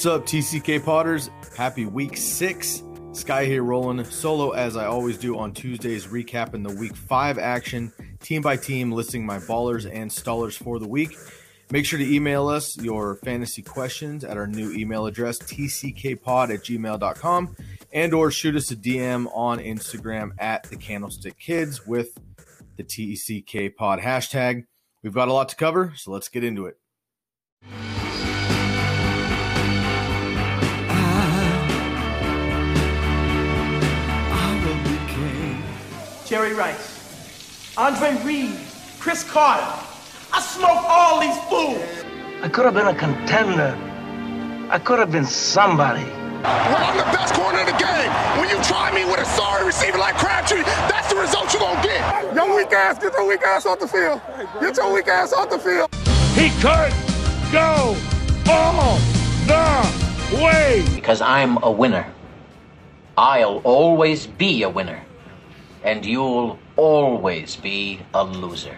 What's up, TCK Potters? Happy week six. Sky here rolling solo as I always do on Tuesdays, recapping the week five action, team by team, listing my ballers and stallers for the week. Make sure to email us your fantasy questions at our new email address, tckpod at gmail.com, and or shoot us a DM on Instagram at the Candlestick Kids with the TCK Pod hashtag. We've got a lot to cover, so let's get into it. Jerry Rice, Andre Reed, Cris Carter. I smoked all these fools. I could have been a contender. I could have been somebody. Well, I'm the best corner in the game. When you try me with a sorry receiver like Crabtree, that's the result you're going to get. Your weak ass, get your weak ass off the field. Get your weak ass off the field. He could go all the way. Because I'm a winner. I'll always be a winner. And you'll always be a loser.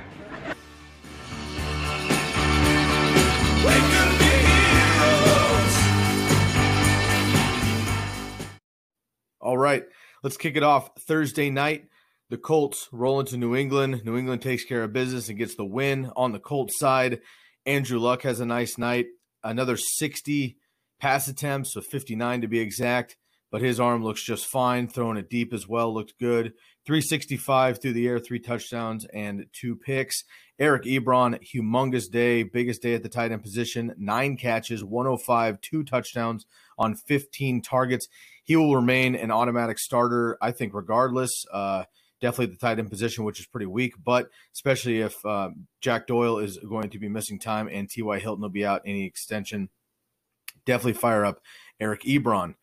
All right, let's kick it off Thursday night. The Colts roll into New England. New England takes care of business and gets the win on the Colts side. Andrew Luck has a nice night. Another 60 pass attempts, so 59 to be exact, but his arm looks just fine. Throwing it deep as well looked good. 365 through the air, three touchdowns and two picks. Eric Ebron, humongous day, biggest day at the tight end position, nine catches, 105, two touchdowns on 15 targets. He will remain an automatic starter, I think, regardless. Uh, definitely the tight end position, which is pretty weak, but especially if uh, Jack Doyle is going to be missing time and T.Y. Hilton will be out any extension. Definitely fire up Eric Ebron.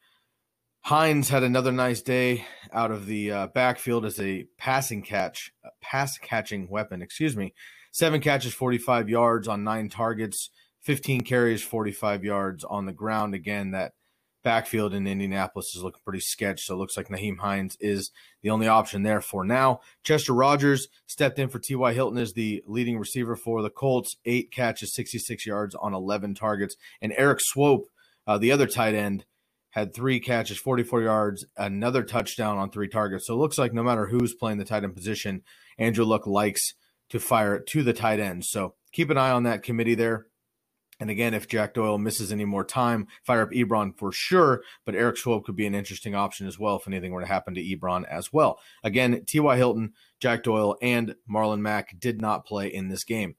Hines had another nice day out of the uh, backfield as a passing catch, a pass catching weapon. Excuse me. Seven catches, 45 yards on nine targets, 15 carries, 45 yards on the ground. Again, that backfield in Indianapolis is looking pretty sketch. So it looks like Nyheim Hines is the only option there for now. Chester Rogers stepped in for T.Y. Hilton as the leading receiver for the Colts, eight catches, 66 yards on 11 targets. And Erik Swoope, uh, the other tight end, had three catches, 44 yards, another touchdown on three targets. So it looks like no matter who's playing the tight end position, Andrew Luck likes to fire it to the tight end. So keep an eye on that committee there. And again, if Jack Doyle misses any more time, fire up Ebron for sure. But Erik Swoope could be an interesting option as well if anything were to happen to Ebron as well. Again, T.Y. Hilton, Jack Doyle, and Marlon Mack did not play in this game.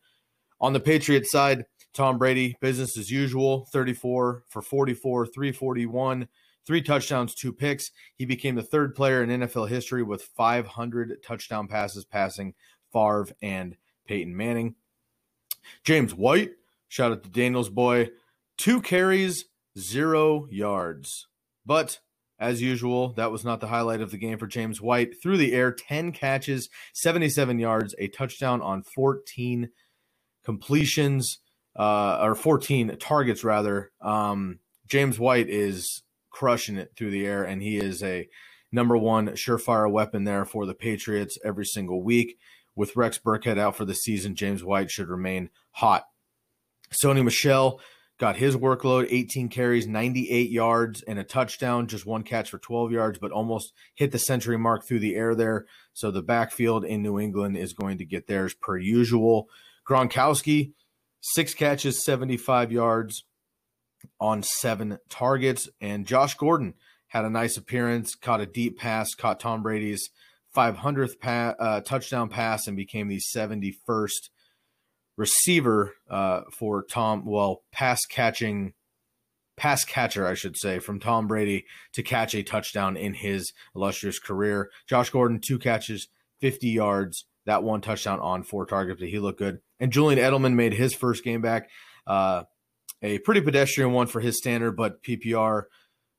On the Patriots side, Tom Brady, business as usual, 34 for 44, 341, three touchdowns, two picks. He became the third player in NFL history with 500 touchdown passes, passing Favre and Peyton Manning. James White, shout out to Daniel's boy, two carries, zero yards. But as usual, that was not the highlight of the game for James White. Through the air, 10 catches, 77 yards, a touchdown on 14 completions, uh, or 14 targets, rather. Um, James White is crushing it through the air, and he is a number one surefire weapon there for the Patriots every single week. With Rex Burkhead out for the season, James White should remain hot. Sony Michel got his workload 18 carries, 98 yards, and a touchdown, just one catch for 12 yards, but almost hit the century mark through the air there. So the backfield in New England is going to get theirs per usual. Gronkowski, six catches, 75 yards on seven targets. And Josh Gordon had a nice appearance, caught a deep pass, caught Tom Brady's 500th pa- uh, touchdown pass, and became the 71st receiver uh, for Tom. Well, pass catching, pass catcher, I should say, from Tom Brady to catch a touchdown in his illustrious career. Josh Gordon, two catches, 50 yards, that one touchdown on four targets. But he looked good. And Julian Edelman made his first game back. Uh, a pretty pedestrian one for his standard, but PPR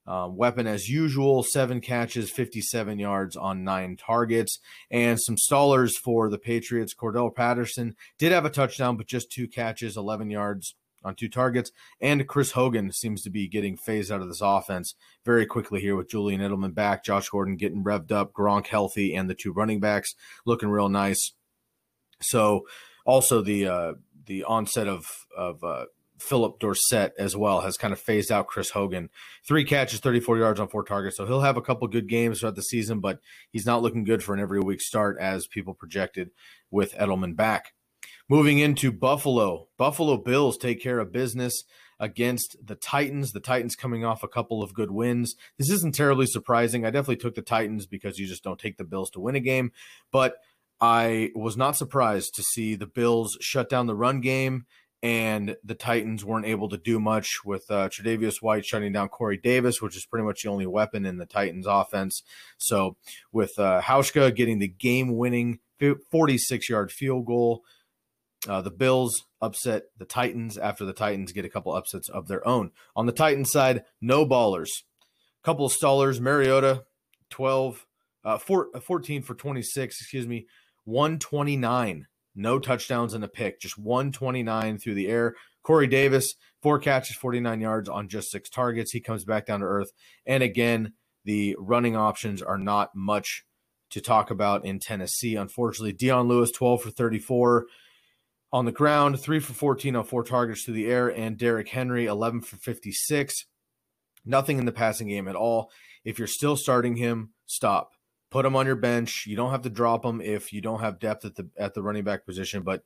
um, weapon as usual. Seven catches, 57 yards on nine targets, and some stallers for the Patriots. Cordarrelle Patterson did have a touchdown, but just two catches, 11 yards on two targets. And Chris Hogan seems to be getting phased out of this offense very quickly here with Julian Edelman back, Josh Gordon getting revved up, Gronk healthy, and the two running backs looking real nice. So also the uh, the onset of of uh, Phillip Dorsett as well has kind of phased out Chris Hogan. Three catches, 34 yards on four targets. So he'll have a couple good games throughout the season, but he's not looking good for an every week start as people projected with Edelman back. Moving into Buffalo, Buffalo Bills take care of business against the Titans. The Titans coming off a couple of good wins. This isn't terribly surprising. I definitely took the Titans because you just don't take the Bills to win a game, but I was not surprised to see the Bills shut down the run game and the Titans weren't able to do much with uh, Tre'Davious White shutting down Corey Davis, which is pretty much the only weapon in the Titans' offense. So with uh, Hauschka getting the game-winning 46-yard field goal, uh, the Bills upset the Titans after the Titans get a couple upsets of their own. On the Titans side, no ballers. Couple of stallers. Mariota, 12, uh, four, 14 for 26, excuse me, 129 no touchdowns and a pick, just 129 through the air. Corey Davis, four catches, 49 yards on just six targets. He comes back down to earth. And again, the running options are not much to talk about in Tennessee. Unfortunately, Dion Lewis, 12 for 34 on the ground, three for 14 on four targets through the air, and Derrick Henry, 11 for 56. Nothing in the passing game at all. If you're still starting him, stop put him on your bench. You don't have to drop him if you don't have depth at the at the running back position, but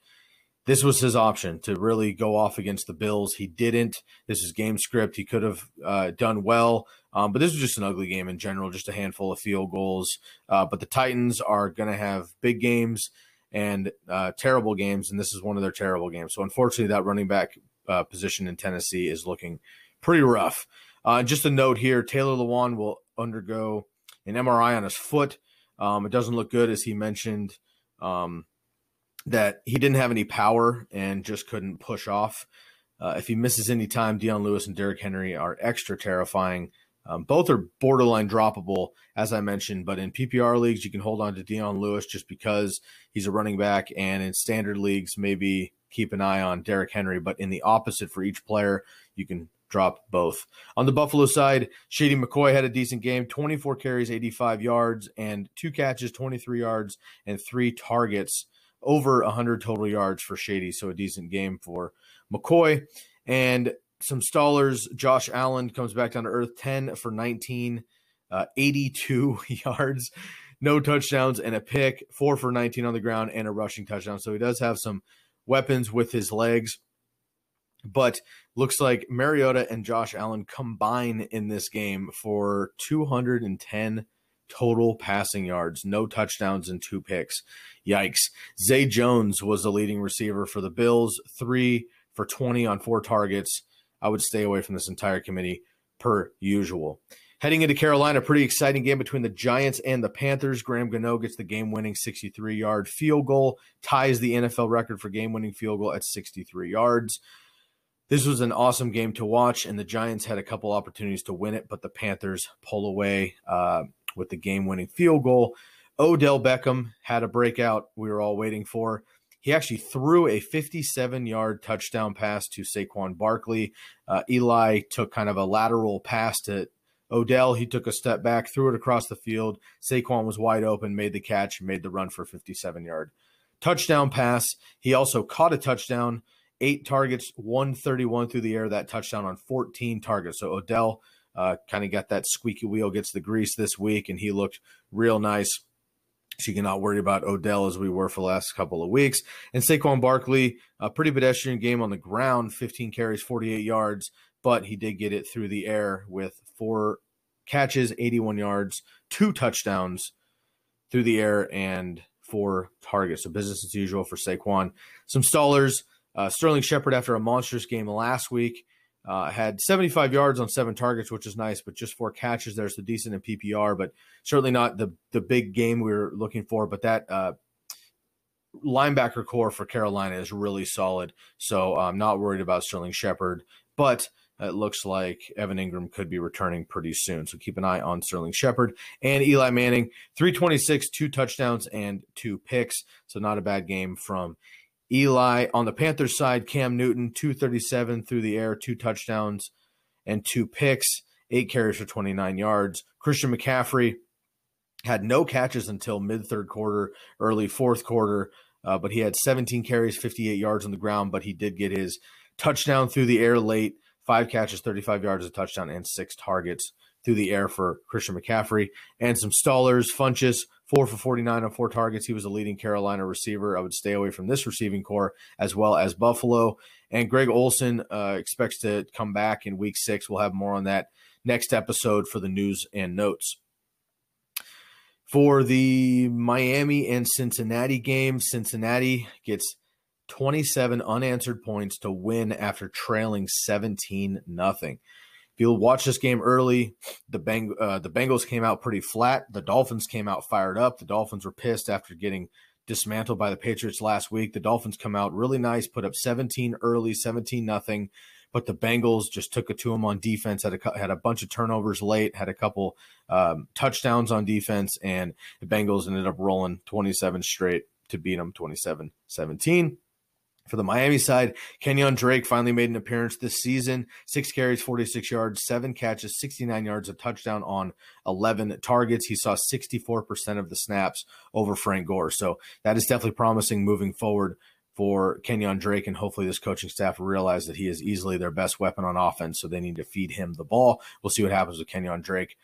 this was his option to really go off against the Bills. He didn't. This is game script. He could have uh, done well, um, but this was just an ugly game in general, just a handful of field goals. Uh, but the Titans are going to have big games and uh, terrible games, and this is one of their terrible games. So unfortunately, that running back uh, position in Tennessee is looking pretty rough. Uh, just a note here: Taylor Lewan will undergo an MRI on his foot. Um, it doesn't look good, as he mentioned um, that he didn't have any power and just couldn't push off. Uh, if he misses any time, Dion Lewis and Derrick Henry are extra terrifying. Um, both are borderline droppable, as I mentioned, but in PPR leagues, you can hold on to Dion Lewis just because he's a running back, and in standard leagues, maybe keep an eye on Derrick Henry. But in the opposite for each player, you can drop both. On the Buffalo side, Shady McCoy had a decent game 24 carries, 85 yards, and two catches, 23 yards, and three targets, over 100 total yards for Shady. So a decent game for McCoy. And some stallers. Josh Allen comes back down to earth 10 for 19, uh, 82 yards, no touchdowns, and a pick, four for 19 on the ground, and a rushing touchdown. So he does have some weapons with his legs. But looks like Mariota and Josh Allen combine in this game for 210 total passing yards, no touchdowns, and two picks. Yikes. Zay Jones was the leading receiver for the Bills, three for 20 on four targets. I would stay away from this entire committee per usual. Heading into Carolina, pretty exciting game between the Giants and the Panthers. Graham Gano gets the game winning 63 yard field goal, ties the NFL record for game winning field goal at 63 yards. This was an awesome game to watch, and the Giants had a couple opportunities to win it, but the Panthers pull away uh, with the game winning field goal. Odell Beckham had a breakout we were all waiting for. He actually threw a 57 yard touchdown pass to Saquon Barkley. Uh, Eli took kind of a lateral pass to Odell. He took a step back, threw it across the field. Saquon was wide open, made the catch, made the run for 57 yard touchdown pass. He also caught a touchdown, eight targets, 131 through the air, that touchdown on 14 targets. So Odell uh, kind of got that squeaky wheel, gets the grease this week, and he looked real nice. So you cannot worry about Odell as we were for the last couple of weeks. And Saquon Barkley, a pretty pedestrian game on the ground, 15 carries, 48 yards, but he did get it through the air with four catches, 81 yards, two touchdowns through the air, and four targets. So business as usual for Saquon. Some stallers. Uh, Sterling Shepard, after a monstrous game last week, uh, had 75 yards on seven targets, which is nice, but just four catches there, so decent in PPR, but certainly not the the big game we were looking for. But that uh, linebacker core for Carolina is really solid, so I'm not worried about Sterling Shepard. But it looks like Evan Engram could be returning pretty soon, so keep an eye on Sterling Shepard and Eli Manning. 326, two touchdowns and two picks, so not a bad game from Eli on the Panthers side, Cam Newton, 237 through the air, two touchdowns and two picks, eight carries for 29 yards. Christian McCaffrey had no catches until mid third quarter, early fourth quarter, uh, but he had 17 carries, 58 yards on the ground, but he did get his touchdown through the air late, five catches, 35 yards, a touchdown, and six targets through the air for Christian McCaffrey. And some stallers, Funchess, four for 49 on four targets. He was a leading Carolina receiver. I would stay away from this receiving core as well as Buffalo. And Greg Olsen uh, expects to come back in week six. We'll have more on that next episode for the news and notes. For the Miami and Cincinnati game, Cincinnati gets 27 unanswered points to win after trailing 17 nothing. If you watch this game early, the Beng- uh, the Bengals came out pretty flat. The Dolphins came out fired up. The Dolphins were pissed after getting dismantled by the Patriots last week. The Dolphins come out really nice, put up 17 early, 17 nothing. But the Bengals just took it to them on defense. Had a had a bunch of turnovers late. Had a couple um, touchdowns on defense, and the Bengals ended up rolling 27 straight to beat them 27 17. For the Miami side, Kenyon Drake finally made an appearance this season. Six carries, 46 yards, seven catches, 69 yards, a touchdown on 11 targets. He saw 64% of the snaps over Frank Gore. So that is definitely promising moving forward for Kenyon Drake. And hopefully this coaching staff realize that he is easily their best weapon on offense. So they need to feed him the ball. We'll see what happens with Kenyon Drake.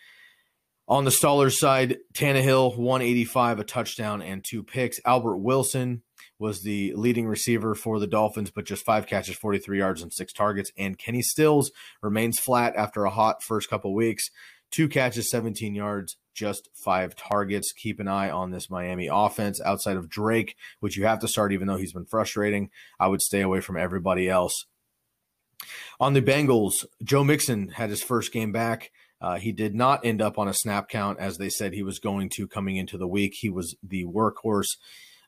On the Stallers side, Tannehill, 185, a touchdown and two picks. Albert Wilson, was the leading receiver for the Dolphins, but just five catches, 43 yards, and six targets. And Kenny Stills remains flat after a hot first couple weeks. Two catches, 17 yards, just five targets. Keep an eye on this Miami offense outside of Drake, which you have to start, even though he's been frustrating. I would stay away from everybody else. On the Bengals, Joe Mixon had his first game back. Uh, he did not end up on a snap count as they said he was going to coming into the week. He was the workhorse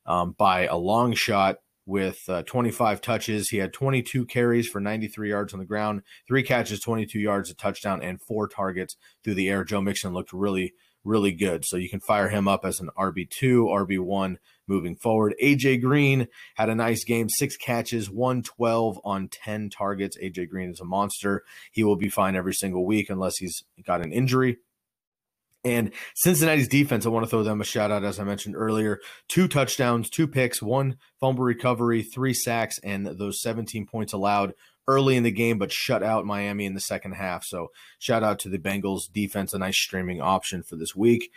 um, by a long shot with uh, 25 touches. He had 22 carries for 93 yards on the ground, three catches, 22 yards, a touchdown, and four targets through the air. Joe Mixon looked really, really good. So you can fire him up as an RB2, RB1 moving forward. AJ Green had a nice game, six catches, 112 on 10 targets. AJ Green is a monster. He will be fine every single week unless he's got an injury. And Cincinnati's defense, I want to throw them a shout out, as I mentioned earlier. Two touchdowns, two picks, one fumble recovery, three sacks, and those 17 points allowed early in the game, but shut out Miami in the second half. So shout out to the Bengals defense, a nice streaming option for this week.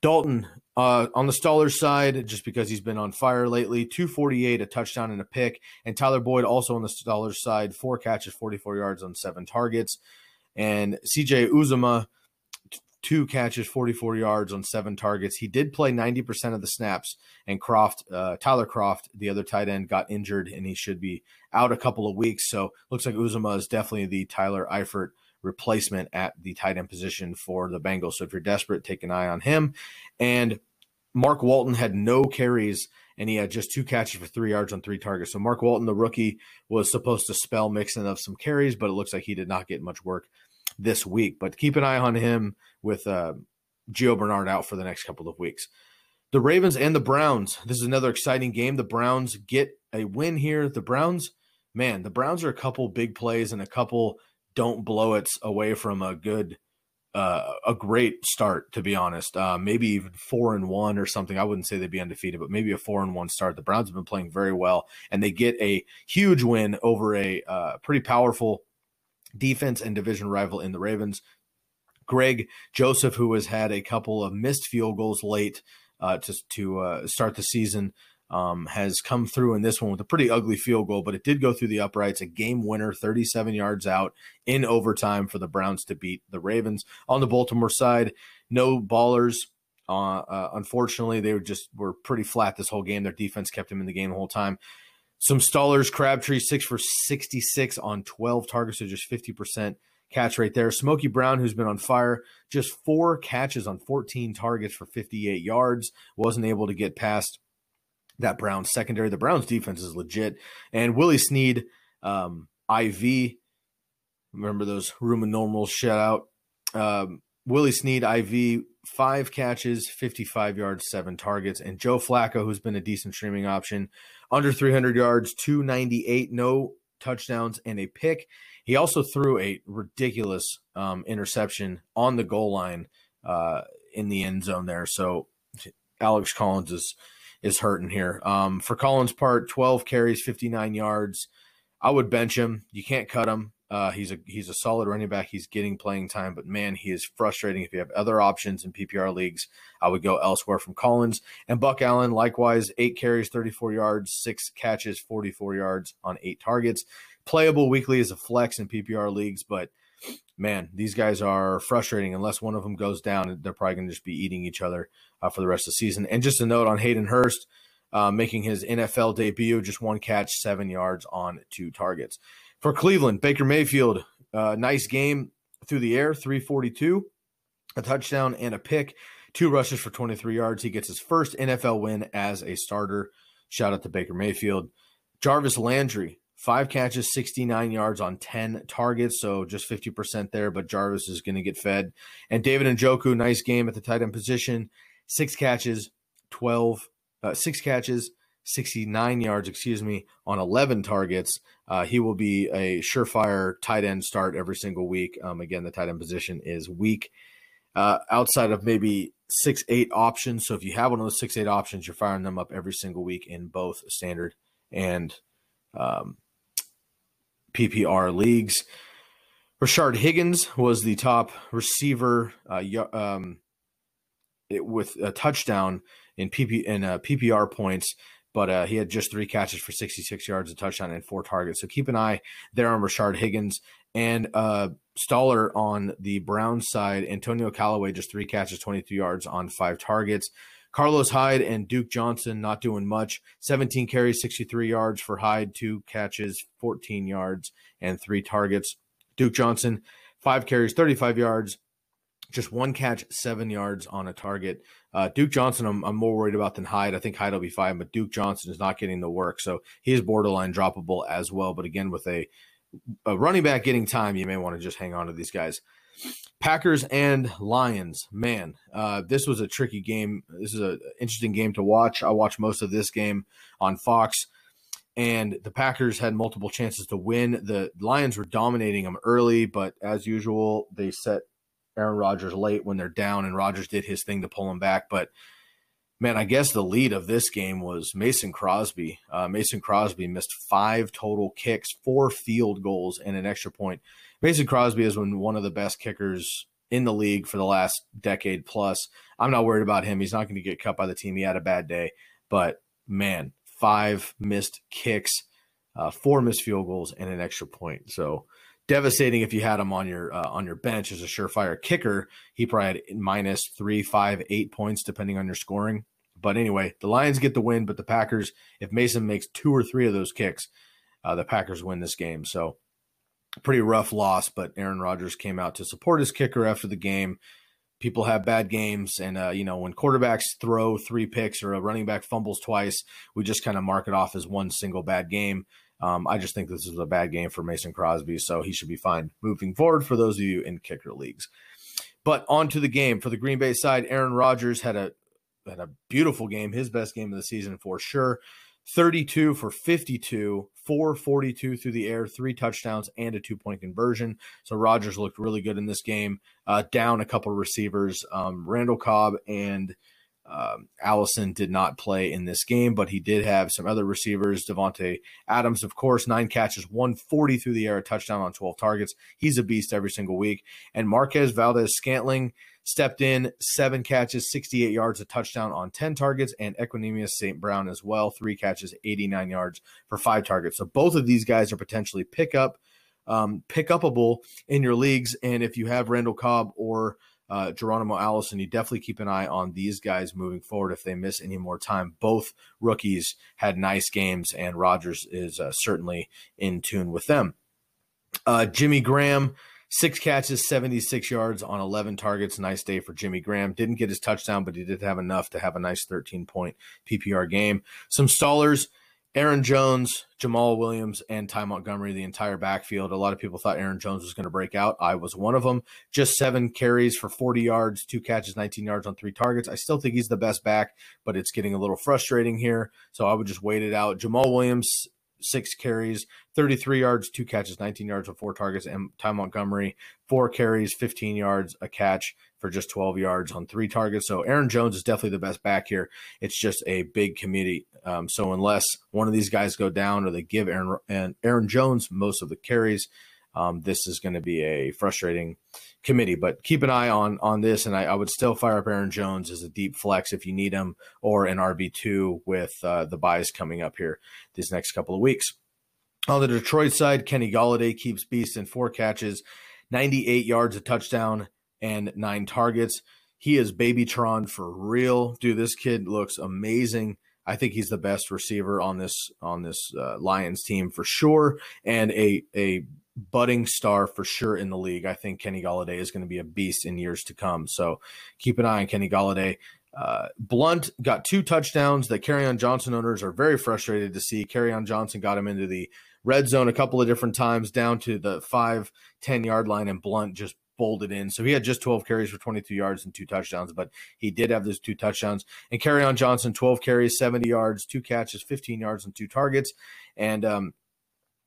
Dalton uh, on the Stallers side, just because he's been on fire lately, 248, a touchdown and a pick. And Tyler Boyd also on the Stallers side, four catches, 44 yards on seven targets. And CJ Uzomah, two catches, 44 yards on seven targets. He did play 90% of the snaps, and Kroft, uh, Tyler Kroft, the other tight end, got injured, and he should be out a couple of weeks. So looks like Uzomah is definitely the Tyler Eifert replacement at the tight end position for the Bengals. So if you're desperate, take an eye on him. And Mark Walton had no carries and he had just two catches for three yards on three targets. So Mark Walton, the rookie, was supposed to spell Mixon of some carries, but it looks like he did not get much work this week. But keep an eye on him with uh, Gio Bernard out for the next couple of weeks. The Ravens and the Browns. This is another exciting game. The Browns get a win here. The Browns, man, the Browns are a couple big plays and a couple don't blow it away from a good uh, a great start, to be honest. Uh, maybe even four and one or something. I wouldn't say they'd be undefeated, but maybe a four and one start. The Browns have been playing very well, and they get a huge win over a uh, pretty powerful defense and division rival in the Ravens. Greg Joseph, who has had a couple of missed field goals late uh, to to uh, start the season, um, has come through in this one with a pretty ugly field goal, but it did go through the uprights. A game winner, 37 yards out in overtime for the Browns to beat the Ravens. On the Baltimore side, no ballers. Uh, uh, unfortunately, they were just were pretty flat this whole game. Their defense kept them in the game the whole time. Some stallers, Crabtree six for 66 on 12 targets, so just 50% catch rate there. Smokey Brown, who's been on fire, just four catches on 14 targets for 58 yards, wasn't able to get past that Browns secondary. The Browns defense is legit. And Willie Snead, um, IV, remember those Roman normals shout out. Um, Willie Snead, IV, five catches, 55 yards, seven targets. And Joe Flacco, who's been a decent streaming option, under 300 yards, 298, no touchdowns, and a pick. He also threw a ridiculous um, interception on the goal line uh, in the end zone there. So Alex Collins is is hurting here. Um, for Collins' part, 12 carries, 59 yards. I would bench him. You can't cut him. Uh, he's a he's a solid running back. He's getting playing time, but man, he is frustrating. If you have other options in PPR leagues, I would go elsewhere from Collins and Buck Allen. Likewise, eight carries, 34 yards, six catches, 44 yards on eight targets. Playable weekly as a flex in PPR leagues, but man, these guys are frustrating. Unless one of them goes down, they're probably going to just be eating each other uh, for the rest of the season. And just a note on Hayden Hurst uh, making his NFL debut, just one catch, seven yards on two targets. For Cleveland, Baker Mayfield, uh, nice game through the air, 342, a touchdown and a pick, two rushes for 23 yards. He gets his first NFL win as a starter. Shout out to Baker Mayfield. Jarvis Landry, Five catches, 69 yards on 10 targets, so just 50% there, but Jarvis is going to get fed. And David Njoku, nice game at the tight end position. Six catches, 12, uh, six catches, 69 yards, excuse me, on 11 targets. Uh, he will be a surefire tight end start every single week. Um, again, the tight end position is weak. Uh, outside of maybe six, eight options. So if you have one of those six, eight options, you're firing them up every single week in both standard and um, PPR leagues. Rashard Higgins was the top receiver uh, um, it, with a touchdown in PP in uh, PPR points, but uh, he had just three catches for 66 yards, a touchdown, and four targets. So keep an eye there on Rashard Higgins and uh, Staller on the Brown side. Antonio Callaway just three catches, 22 yards on five targets. Carlos Hyde and Duke Johnson not doing much. 17 carries, 63 yards for Hyde, two catches, 14 yards, and three targets. Duke Johnson, five carries, 35 yards, just one catch, seven yards on a target. Uh, Duke Johnson, I'm, I'm, more worried about than Hyde. I think Hyde will be fine, but Duke Johnson is not getting the work. So he's borderline droppable as well. But again, with a, a running back getting time, you may want to just hang on to these guys. Packers and Lions, man, uh, this was a tricky game. This is an interesting game to watch. I watched most of this game on Fox, and the Packers had multiple chances to win. The Lions were dominating them early, but as usual, they set Aaron Rodgers late when they're down, and Rodgers did his thing to pull them back. But man, I guess the lead of this game was Mason Crosby. Uh, Mason Crosby missed five total kicks, four field goals, and an extra point. Mason Crosby has been one of the best kickers in the league for the last decade plus. I'm not worried about him. He's not going to get cut by the team. He had a bad day, but man, five missed kicks, uh, four missed field goals, and an extra point. So devastating if you had him on your uh, on your bench as a surefire kicker. He probably had minus three, five, eight points depending on your scoring. But anyway, the Lions get the win, but the Packers, if Mason makes two or three of those kicks, uh, the Packers win this game. So pretty rough loss, but Aaron Rodgers came out to support his kicker after the game. People have bad games, and uh, you know when quarterbacks throw three picks or a running back fumbles twice, we just kind of mark it off as one single bad game. Um, I just think this is a bad game for Mason Crosby, so he should be fine moving forward for those of you in kicker leagues. But on to the game for the Green Bay side, Aaron Rodgers had a had a beautiful game, his best game of the season for sure. 32 for 52, 442 through the air, three touchdowns, and a two point conversion. So Rodgers looked really good in this game. Uh, down a couple receivers, um, Randall Cobb and um, Allison did not play in this game, but he did have some other receivers. Davante Adams, of course, nine catches, 140 through the air, a touchdown on 12 targets. He's a beast every single week. And Marquez Valdes Scantling stepped in, seven catches, 68 yards, a touchdown on 10 targets, and Equanimeous St. Brown as well, three catches, 89 yards for five targets. So both of these guys are potentially pick up, um, pick upable in your leagues. And if you have Randall Cobb or uh, Geronimo Allison, you definitely keep an eye on these guys moving forward if they miss any more time. Both rookies had nice games, and Rodgers is uh, certainly in tune with them. Uh, Jimmy Graham Six catches, 76 yards on 11 targets. Nice day for Jimmy Graham. Didn't get his touchdown, but he did have enough to have a nice 13 point PPR game. Some stallers. Aaron Jones, Jamaal Williams, and Ty Montgomery, the entire backfield. A lot of people thought Aaron Jones was going to break out. I was one of them. Just seven carries for 40 yards, two catches, 19 yards on three targets. I still think he's the best back, but it's getting a little frustrating here. So I would just wait it out. Jamaal Williams, six carries, 33 yards, two catches, 19 yards with four targets. And Ty Montgomery, four carries, 15 yards, a catch for just 12 yards on three targets. So Aaron Jones is definitely the best back here. It's just a big committee. Um, so unless one of these guys go down or they give Aaron Aaron Jones most of the carries, um, this is going to be a frustrating committee. But keep an eye on on this, and I, I, would still fire up Aaron Jones as a deep flex if you need him, or an RB two with uh, the byes coming up here these next couple of weeks. On the Detroit side, Kenny Golladay keeps beast in four catches, 98 yards, a touchdown, and nine targets. He is Babytron for real, dude. This kid looks amazing. I think he's the best receiver on this on this uh, Lions team for sure, and a a budding star for sure in the league. I think Kenny Golladay is going to be a beast in years to come. So keep an eye on Kenny Golladay. Uh, Blount got two touchdowns that Kerryon Johnson owners are very frustrated to see. Kerryon Johnson got him into the red zone a couple of different times down to the five, 10 yard line, and Blount just bolted in. So he had just 12 carries for 22 yards and two touchdowns, but he did have those two touchdowns. And Kerryon Johnson, 12 carries, 70 yards, two catches, 15 yards, and two targets. And um,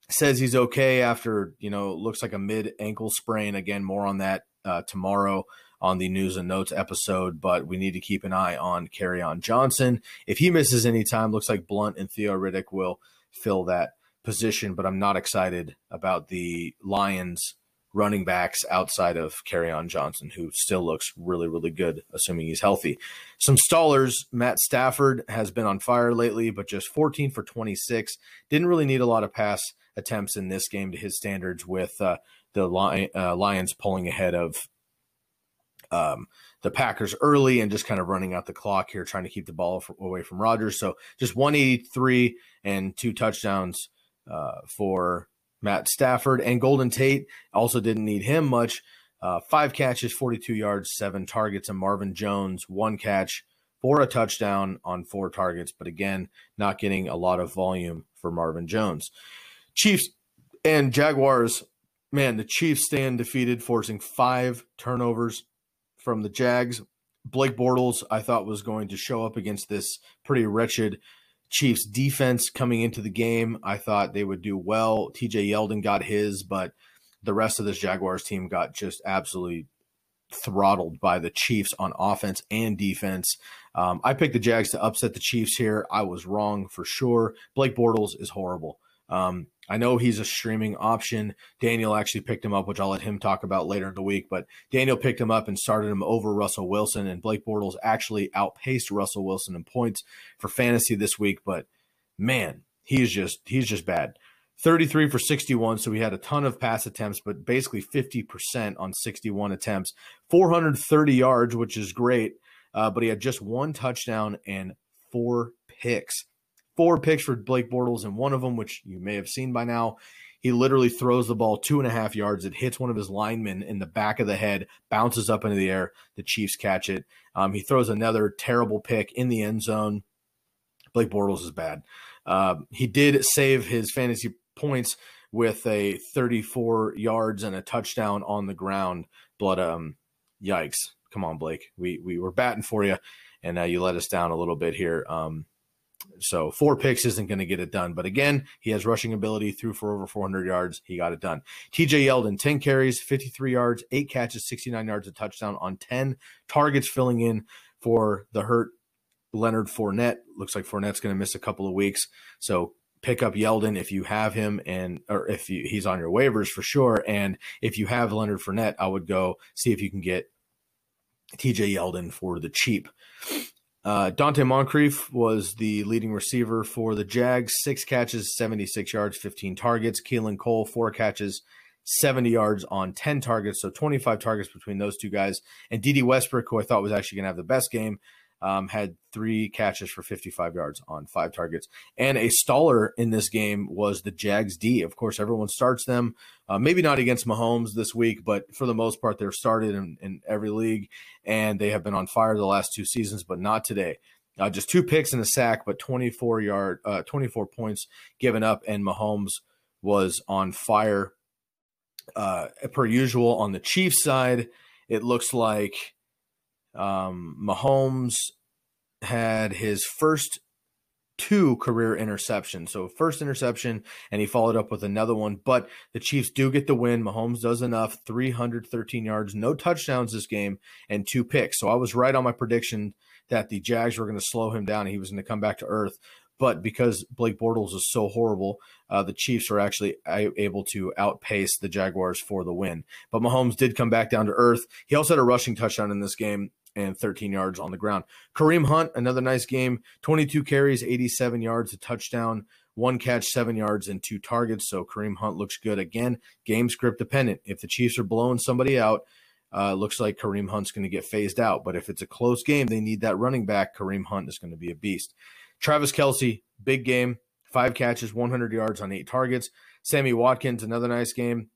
says he's okay after you know looks like a mid ankle sprain. Again, more on that uh, tomorrow on the news and notes episode. But we need to keep an eye on Kerryon Johnson. If he misses any time, looks like Blount and Theo Riddick will fill that position. But I'm not excited about the Lions running backs outside of Kerryon Johnson, who still looks really, really good, assuming he's healthy. Some stallers, Matt Stafford has been on fire lately, but just 14 for 26. Didn't really need a lot of pass attempts in this game to his standards, with uh, the Lion, uh, Lions pulling ahead of um, the Packers early and just kind of running out the clock here, trying to keep the ball away from Rodgers. So just 183 and two touchdowns uh, for Matt Stafford and Golden Tate. Also didn't need him much. Uh, five catches, 42 yards, seven targets, and Marvin Jones, one catch for a touchdown on four targets. But again, not getting a lot of volume for Marvin Jones. Chiefs and Jaguars, man, the Chiefs stand defeated, forcing five turnovers from the Jags. Blake Bortles, I thought, was going to show up against this pretty wretched Chiefs defense coming into the game. I thought they would do well. TJ Yeldon got his, but the rest of this Jaguars team got just absolutely throttled by the Chiefs on offense and defense. Um, I picked the Jags to upset the Chiefs here. I was wrong for sure. Blake Bortles is horrible Um, I know he's a streaming option. Daniel actually picked him up, which I'll let him talk about later in the week. But Daniel picked him up and started him over Russell Wilson, and Blake Bortles actually outpaced Russell Wilson in points for fantasy this week. But man, he's just he's just bad. 33 for 61, so he had a ton of pass attempts, but basically 50% on 61 attempts. 430 yards, which is great, uh, but he had just one touchdown and four picks four picks for Blake Bortles, and one of them, which you may have seen by now, he literally throws the ball two and a half yards. It hits one of his linemen in the back of the head, bounces up into the air. The Chiefs catch it. Um, he throws another terrible pick in the end zone. Blake Bortles is bad. Uh, he did save his fantasy points with a 34 yards and a touchdown on the ground. But um, yikes! Come on, Blake. We we were batting for you, and uh, you let us down a little bit here. Um, so four picks isn't going to get it done. But again, he has rushing ability, threw for over 400 yards. He got it done. TJ Yeldon, 10 carries, 53 yards, eight catches, 69 yards, a touchdown on 10 targets, filling in for the hurt Leonard Fournette. Looks like Fournette's going to miss a couple of weeks. So pick up Yeldon if you have him and or if you, he's on your waivers for sure. And if you have Leonard Fournette, I would go see if you can get TJ Yeldon for the cheap. Uh, Donte Moncrief was the leading receiver for the Jags, six catches, 76 yards, 15 targets. Keelan Cole, four catches, 70 yards on 10 targets. So 25 targets between those two guys. And Dede Westbrook, who I thought was actually going to have the best game, um, had three catches for 55 yards on five targets. And a staller in this game was the Jags D. Of course, everyone starts them. Uh, maybe not against Mahomes this week, but for the most part, they're started in, in every league, and they have been on fire the last two seasons, but not today. Uh, just two picks and a sack, but 24 yard, uh, 24 points given up, and Mahomes was on fire. Uh, per usual on the Chiefs side, it looks like um, Mahomes had his first two career interceptions. So first interception, and he followed up with another one. But the Chiefs do get the win. Mahomes does enough, 313 yards, no touchdowns this game, and two picks. So I was right on my prediction that the Jags were going to slow him down and he was going to come back to earth. But because Blake Bortles is so horrible, uh, the Chiefs are actually able to outpace the Jaguars for the win. But Mahomes did come back down to earth. He also had a rushing touchdown in this game and 13 yards on the ground. Kareem Hunt, another nice game, 22 carries, 87 yards, a touchdown, one catch, seven yards, and two targets. So Kareem Hunt looks good. Again, game script dependent. If the Chiefs are blowing somebody out, uh, looks like Kareem Hunt's going to get phased out. But if it's a close game, they need that running back. Kareem Hunt is going to be a beast. Travis Kelce, big game, five catches, 100 yards on eight targets. Sammy Watkins, another nice game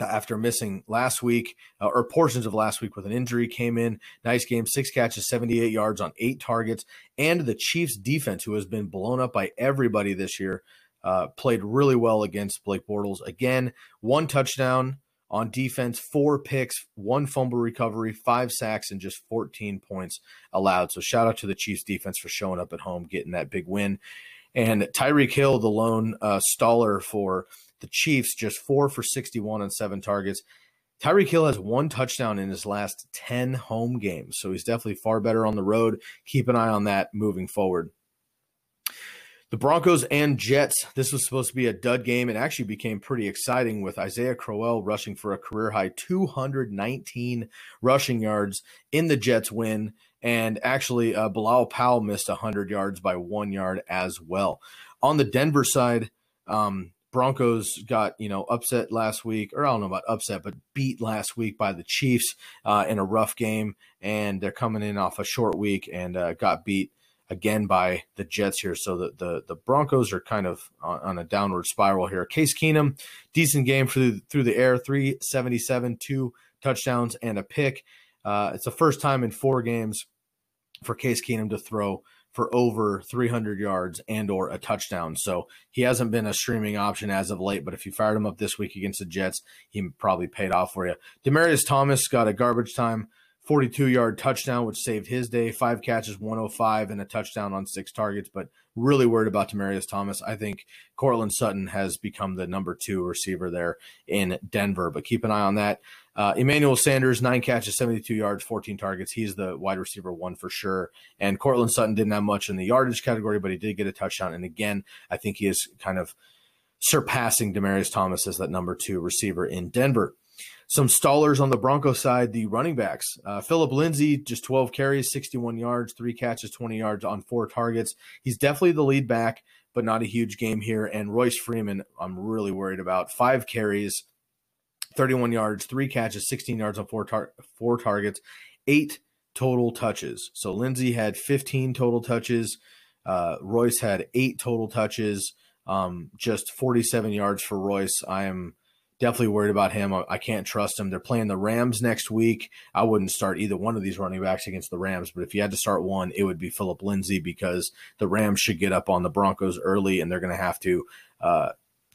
after missing last week uh, or portions of last week with an injury came in. Nice game. Six catches 78 yards on eight targets. And the chiefs defense who has been blown up by everybody this year uh, played really well against blake bortles. Again one touchdown on defense four picks one fumble recovery five sacks and just 14 points allowed. So shout out to the chiefs defense for showing up at home getting that big win. And Tyreek Hill, the lone uh, staller for the Chiefs, just four for 61 on seven targets. Tyreek Hill has one touchdown in his last 10 home games. So he's definitely far better on the road. Keep an eye on that moving forward. The Broncos and Jets. This was supposed to be a dud game. It actually became pretty exciting with Isaiah Crowell rushing for a career high 219 rushing yards in the Jets win. And actually, uh, Bilal Powell missed 100 yards by one yard as well. On the Denver side, um, Broncos got you know upset last week, or I don't know about upset, but beat last week by the Chiefs uh, in a rough game, and they're coming in off a short week and uh, got beat again by the Jets here. So the the, the Broncos are kind of on, on, a downward spiral here. Case Keenum, decent game through through the air, three seventy seven, two touchdowns and a pick. Uh, it's the first time in four games for Case Keenum to throw for over 300 yards and or a touchdown. So he hasn't been a streaming option as of late, but if you fired him up this week against the Jets, he probably paid off for you. Demaryius Thomas got a garbage time 42 yard touchdown, which saved his day. Five catches, 105, and a touchdown on six targets. But really worried about Demaryius Thomas. I think Courtland Sutton has become the number two receiver there in Denver. But keep an eye on that. Uh, Emmanuel Sanders, nine catches, 72 yards, 14 targets. He's the wide receiver one for sure. And Courtland Sutton didn't have much in the yardage category, but he did get a touchdown. And again, I think he is kind of surpassing Demaryius Thomas as that number two receiver in Denver. Some stallers on the Broncos side, the running backs. Uh, Phillip Lindsay, just 12 carries, 61 yards, three catches, 20 yards on four targets. He's definitely the lead back, but not a huge game here. And Royce Freeman, I'm really worried about. Five carries, 31 yards, three catches, 16 yards on four, tar- four targets, eight total touches. So Lindsay had 15 total touches. Uh, Royce had eight total touches, um, just 47 yards for Royce. I am definitely worried about him. I, I, can't trust him. They're playing the Rams next week. I wouldn't start either one of these running backs against the Rams, but if you had to start one, it would be Phillip Lindsay because the Rams should get up on the Broncos early and they're going to have to uh,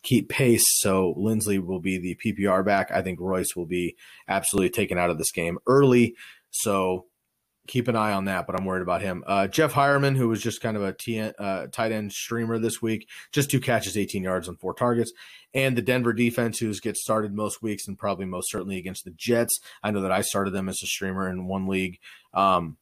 keep pace. So Lindsay will be the PPR back. I think Royce will be absolutely taken out of this game early. So keep an eye on that, but I'm worried about him. Uh, Jeff Heuerman, who was just kind of a uh, tight end streamer this week, just two catches, 18 yards on four targets. And the Denver defense, who gets started most weeks and probably most certainly against the Jets. I know that I started them as a streamer in one league. Um,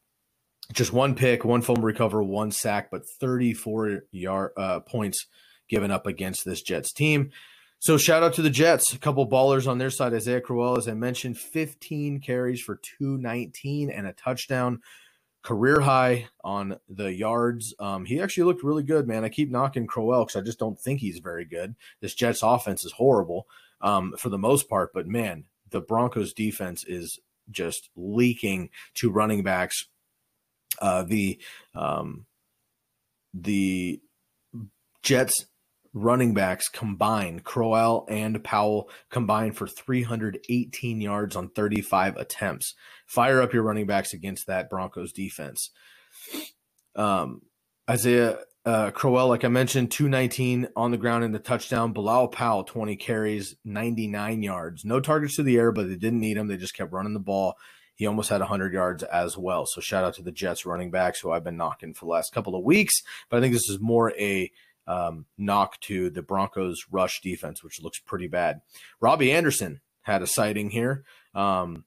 just one pick, one fumble recover, one sack, but 34 yard uh, points given up against this Jets team. So shout out to the Jets, a couple ballers on their side. Isaiah Crowell, as I mentioned, 15 carries for 219 and a touchdown, career high on the yards. Um, he actually looked really good, man. I keep knocking Crowell because I just don't think he's very good. This Jets offense is horrible um, for the most part, but man, the Broncos defense is just leaking to running backs. Uh, the um, the Jets running backs combined, Crowell and Powell combined for 318 yards on 35 attempts. Fire up your running backs against that Broncos defense. Um, Isaiah uh, Crowell, like I mentioned, 219 on the ground in the touchdown. Bilal Powell, 20 carries, 99 yards. No targets to the air, but they didn't need him. They just kept running the ball. He almost had 100 yards as well. So shout out to the Jets running backs who I've been knocking for the last couple of weeks. But I think this is more a um, knock to the Broncos' rush defense, which looks pretty bad. Robbie Anderson had a sighting here. Um,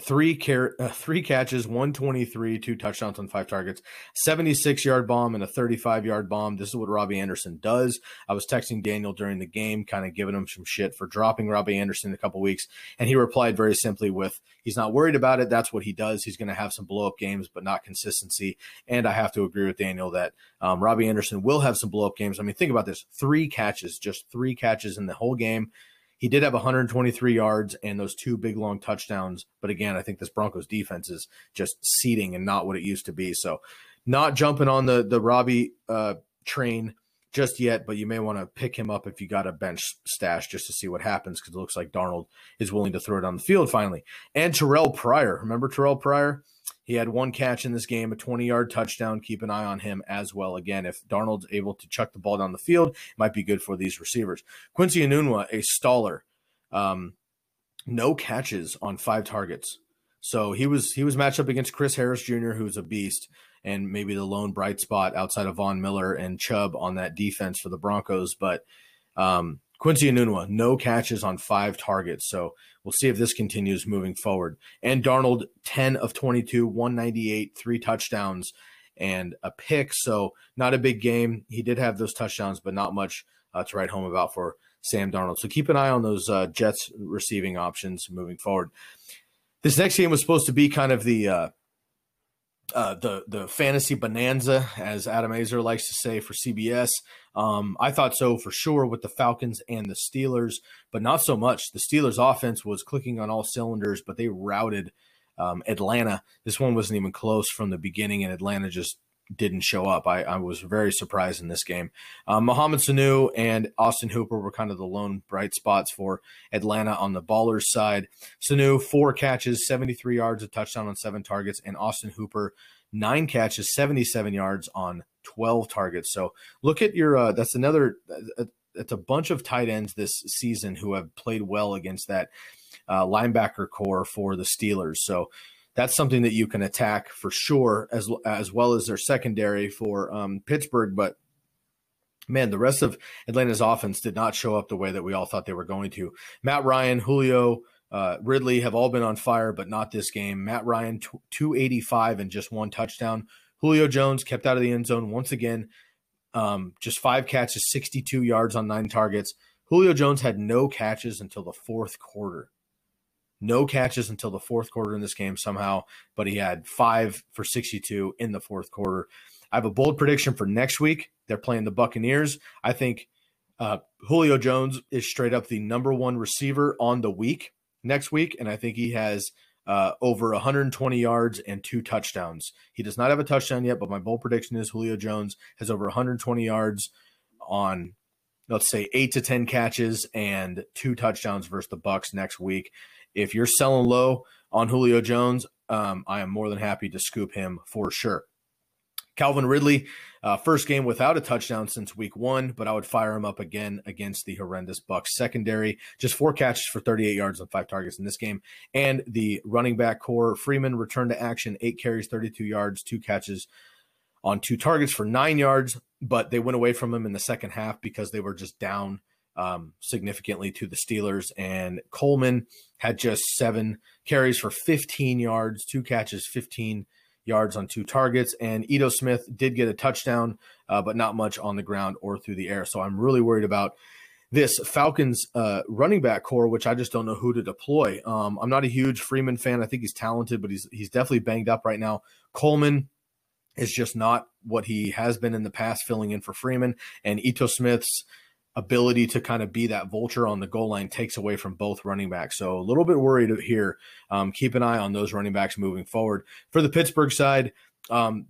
three car- uh, three catches, 123, two touchdowns on five targets, 76 yard bomb and a 35 yard bomb. This is what Robbie Anderson does. I was texting Daniel during the game, kind of giving him some shit for dropping Robbie Anderson a couple weeks, and he replied very simply with, "He's not worried about it. That's what he does. He's going to have some blow up games, but not consistency." And I have to agree with Daniel that um, Robbie Anderson will have some blow up games. I mean, think about this: three catches, just three catches in the whole game. He did have 123 yards and those two big long touchdowns. But again, I think this Broncos defense is just seating and not what it used to be. So not jumping on the the Robbie uh, train just yet, but you may want to pick him up if you got a bench stash just to see what happens because it looks like Darnold is willing to throw it on the field finally. And Terrelle Pryor, remember Terrelle Pryor? He had one catch in this game, a 20 yard touchdown. Keep an eye on him as well. Again, if Darnold's able to chuck the ball down the field, it might be good for these receivers. Quincy Enunwa, a staller, um, no catches on five targets. So he was he was matched up against Chris Harris Jr., who's a beast, and maybe the lone bright spot outside of Von Miller and Chubb on that defense for the Broncos. But um, Quincy Enunwa, no catches on five targets. So we'll see if this continues moving forward. And Darnold, 10 of 22, 198, three touchdowns and a pick. So not a big game. He did have those touchdowns, but not much uh, to write home about for Sam Darnold. So keep an eye on those uh, Jets receiving options moving forward. This next game was supposed to be kind of the uh, uh, the the fantasy bonanza, as Adam Aizer likes to say for CBS. Um, I thought so for sure with the Falcons and the Steelers, but not so much. The Steelers' offense was clicking on all cylinders, but they routed um, Atlanta. This one wasn't even close from the beginning, and Atlanta just didn't show up. I, I was very surprised in this game. Um, Mohamed Sanu and Austin Hooper were kind of the lone bright spots for Atlanta on the ballers side. Sanu, four catches, 73 yards, a touchdown on seven targets, and Austin Hooper, nine catches, 77 yards on 12 targets. So look at your, uh, that's another, uh, it's a bunch of tight ends this season who have played well against that uh, linebacker corps for the Steelers. So that's something that you can attack for sure, as as well as their secondary for um, Pittsburgh. But man, the rest of Atlanta's offense did not show up the way that we all thought they were going to. Matt Ryan, Julio, uh, Ridley have all been on fire, but not this game. Matt Ryan, t- 285 and just one touchdown. Julio Jones kept out of the end zone once again. Um, just five catches, 62 yards on nine targets. Julio Jones had no catches until the fourth quarter. No catches until the fourth quarter in this game somehow, but he had five for 62 in the fourth quarter. I have a bold prediction for next week. They're playing the Buccaneers. I think uh, Julio Jones is straight up the number one receiver on the week next week, and I think he has uh, over 120 yards and two touchdowns. He does not have a touchdown yet, but my bold prediction is Julio Jones has over 120 yards on let's say eight to ten catches and two touchdowns versus the Bucks next week. If you're selling low on Julio Jones, um, I am more than happy to scoop him for sure. Calvin Ridley, uh, first game without a touchdown since week one, but I would fire him up again against the horrendous Bucks secondary. Just four catches for 38 yards on five targets in this game. And the running back corps, Freeman returned to action, eight carries, 32 yards, two catches on two targets for nine yards, but they went away from him in the second half because they were just down um, significantly to the Steelers. And Coleman had just seven carries for 15 yards, two catches, 15 yards on two targets. And Ito Smith did get a touchdown, uh, but not much on the ground or through the air. So I'm really worried about this Falcons uh, running back corps, which I just don't know who to deploy. Um, I'm not a huge Freeman fan. I think he's talented, but he's he's definitely banged up right now. Coleman is just not what he has been in the past, filling in for Freeman. And Ito Smith's ability to kind of be that vulture on the goal line takes away from both running backs. So a little bit worried here. Um, keep an eye on those running backs moving forward. For the Pittsburgh side, um,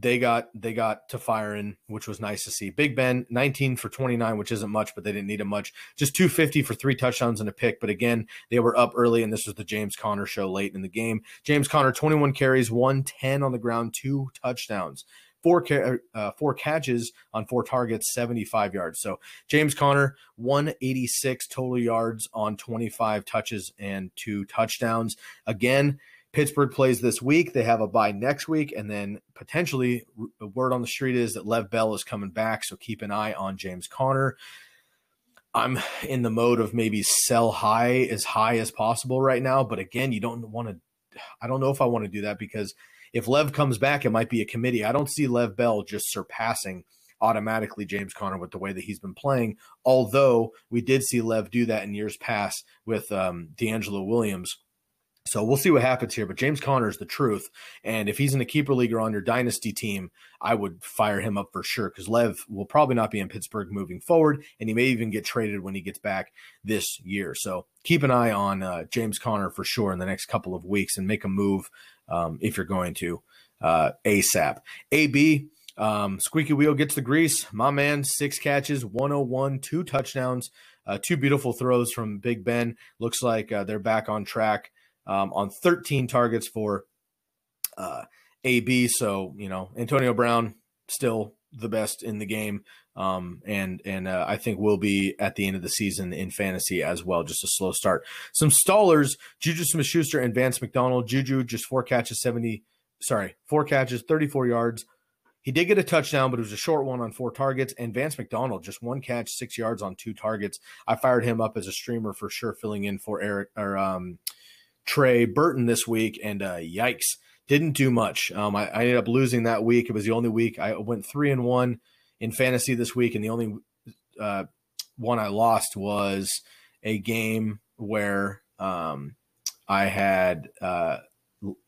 they got they got to firing, which was nice to see. Big Ben, 19 for 29, which isn't much, but they didn't need him much. Just 250 for three touchdowns and a pick. But again, they were up early, and this was the James Conner show late in the game. James Conner, 21 carries, 110 on the ground, two touchdowns four uh, four catches on four targets, 75 yards. So James Conner, 186 total yards on 25 touches and two touchdowns. Again, Pittsburgh plays this week. They have a bye next week, and then potentially the word on the street is that Lev Bell is coming back. So keep an eye on James Conner. I'm in the mode of maybe sell high as high as possible right now, but again, you don't want to. I don't know if I want to do that because if Lev comes back, it might be a committee. I don't see Lev Bell just surpassing automatically James Conner with the way that he's been playing. Although we did see Lev do that in years past with um, DeAngelo Williams. So we'll see what happens here. But James Conner is the truth. And if he's in a keeper league or on your dynasty team, I would fire him up for sure because Lev will probably not be in Pittsburgh moving forward. And he may even get traded when he gets back this year. So keep an eye on uh, James Conner for sure in the next couple of weeks and make a move um, if you're going to uh, ASAP. AB, um, squeaky wheel gets the grease. My man, six catches, 101, two touchdowns, uh, two beautiful throws from Big Ben. Looks like uh, they're back on track um, on 13 targets for uh, AB. So, you know, Antonio Brown still the best in the game. Um, and and uh, I think will be at the end of the season in fantasy as well. Just a slow start. Some stallers: Juju Smith-Schuster and Vance McDonald. Juju just four catches, seventy. Sorry, four catches, thirty-four yards. He did get a touchdown, but it was a short one on four targets. And Vance McDonald just one catch, six yards on two targets. I fired him up as a streamer for sure, filling in for Eric or um, Trey Burton this week. And uh, yikes, didn't do much. Um, I, I ended up losing that week. It was the only week I went three and one in fantasy this week, and the only uh, one I lost was a game where um, I had uh,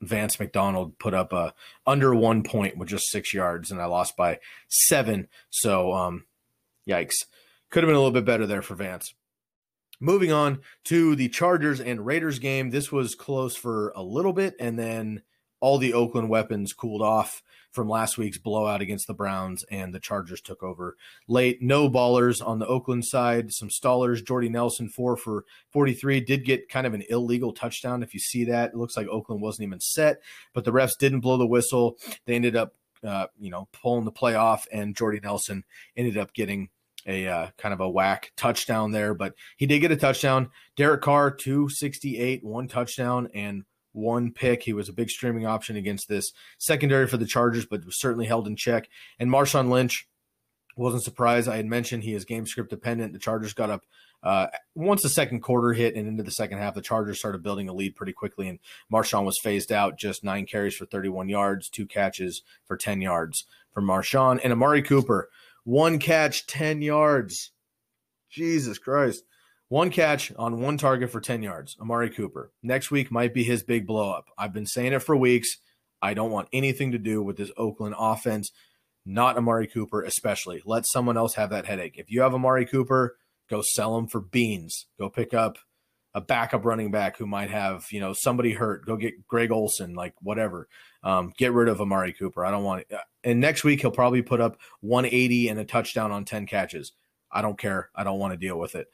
Vance McDonald put up a under one point with just six yards, and I lost by seven. So, um, yikes! Could have been a little bit better there for Vance. Moving on to the Chargers and Raiders game, this was close for a little bit, and then all the Oakland weapons cooled off from last week's blowout against the Browns, and the Chargers took over late. No ballers on the Oakland side, some stallers. Jordy Nelson, four for 43, did get kind of an illegal touchdown. If you see that, it looks like Oakland wasn't even set, but the refs didn't blow the whistle. They ended up, uh, you know, pulling the play off, and Jordy Nelson ended up getting a uh, kind of a whack touchdown there, but he did get a touchdown. Derek Carr, 268, one touchdown, and one pick. He was a big streaming option against this secondary for the Chargers, but was certainly held in check. And Marshawn Lynch wasn't surprised. I had mentioned he is game script dependent. The Chargers got up uh, once the second quarter hit and into the second half. The Chargers started building a lead pretty quickly, and Marshawn was phased out. Just nine carries for 31 yards, two catches for 10 yards for Marshawn. And Amari Cooper One catch, 10 yards. Jesus Christ. One catch on one target for 10 yards. Amari Cooper. Next week might be his big blow up. I've been saying it for weeks. I don't want anything to do with this Oakland offense, not Amari Cooper, especially. Let someone else have that headache. If you have Amari Cooper, go sell him for beans. Go pick up a backup running back who might have, you know, somebody hurt. Go get Greg Olsen, like whatever. Um, get rid of Amari Cooper. I don't want it. And next week, he'll probably put up 180 and a touchdown on 10 catches. I don't care. I don't want to deal with it.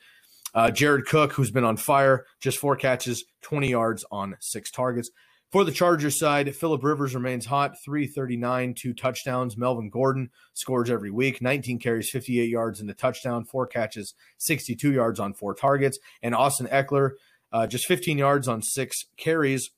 Uh, Jared Cook, who's been on fire, just four catches, 20 yards on six targets. For the Chargers side, Philip Rivers remains hot, 339, two touchdowns. Melvin Gordon scores every week, 19 carries, 58 yards in the touchdown, four catches, 62 yards on four targets. And Austin Ekeler, uh, just 15 yards on six carries,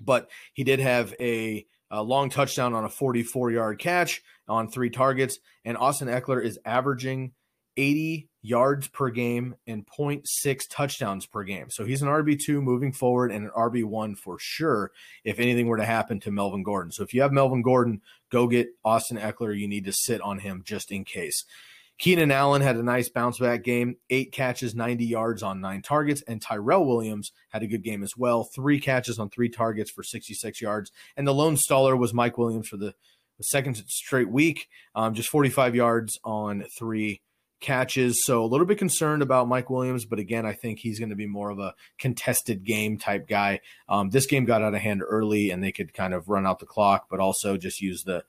but he did have a, a long touchdown on a 44 yard catch on three targets. And Austin Ekeler is averaging 80 yards per game and 0.6 touchdowns per game. So he's an RB2 moving forward and an RB1 for sure if anything were to happen to Melvin Gordon. So if you have Melvin Gordon, go get Austin Ekeler. You need to sit on him just in case. Keenan Allen had a nice bounce back game, eight catches, 90 yards on nine targets, and Tyrell Williams had a good game as well, three catches on three targets for 66 yards. And the lone staller was Mike Williams for the, second straight week, um, just 45 yards on three catches. So a little bit concerned about Mike Williams, but again, I think he's going to be more of a contested game type guy. Um, this game got out of hand early and they could kind of run out the clock, but also just use the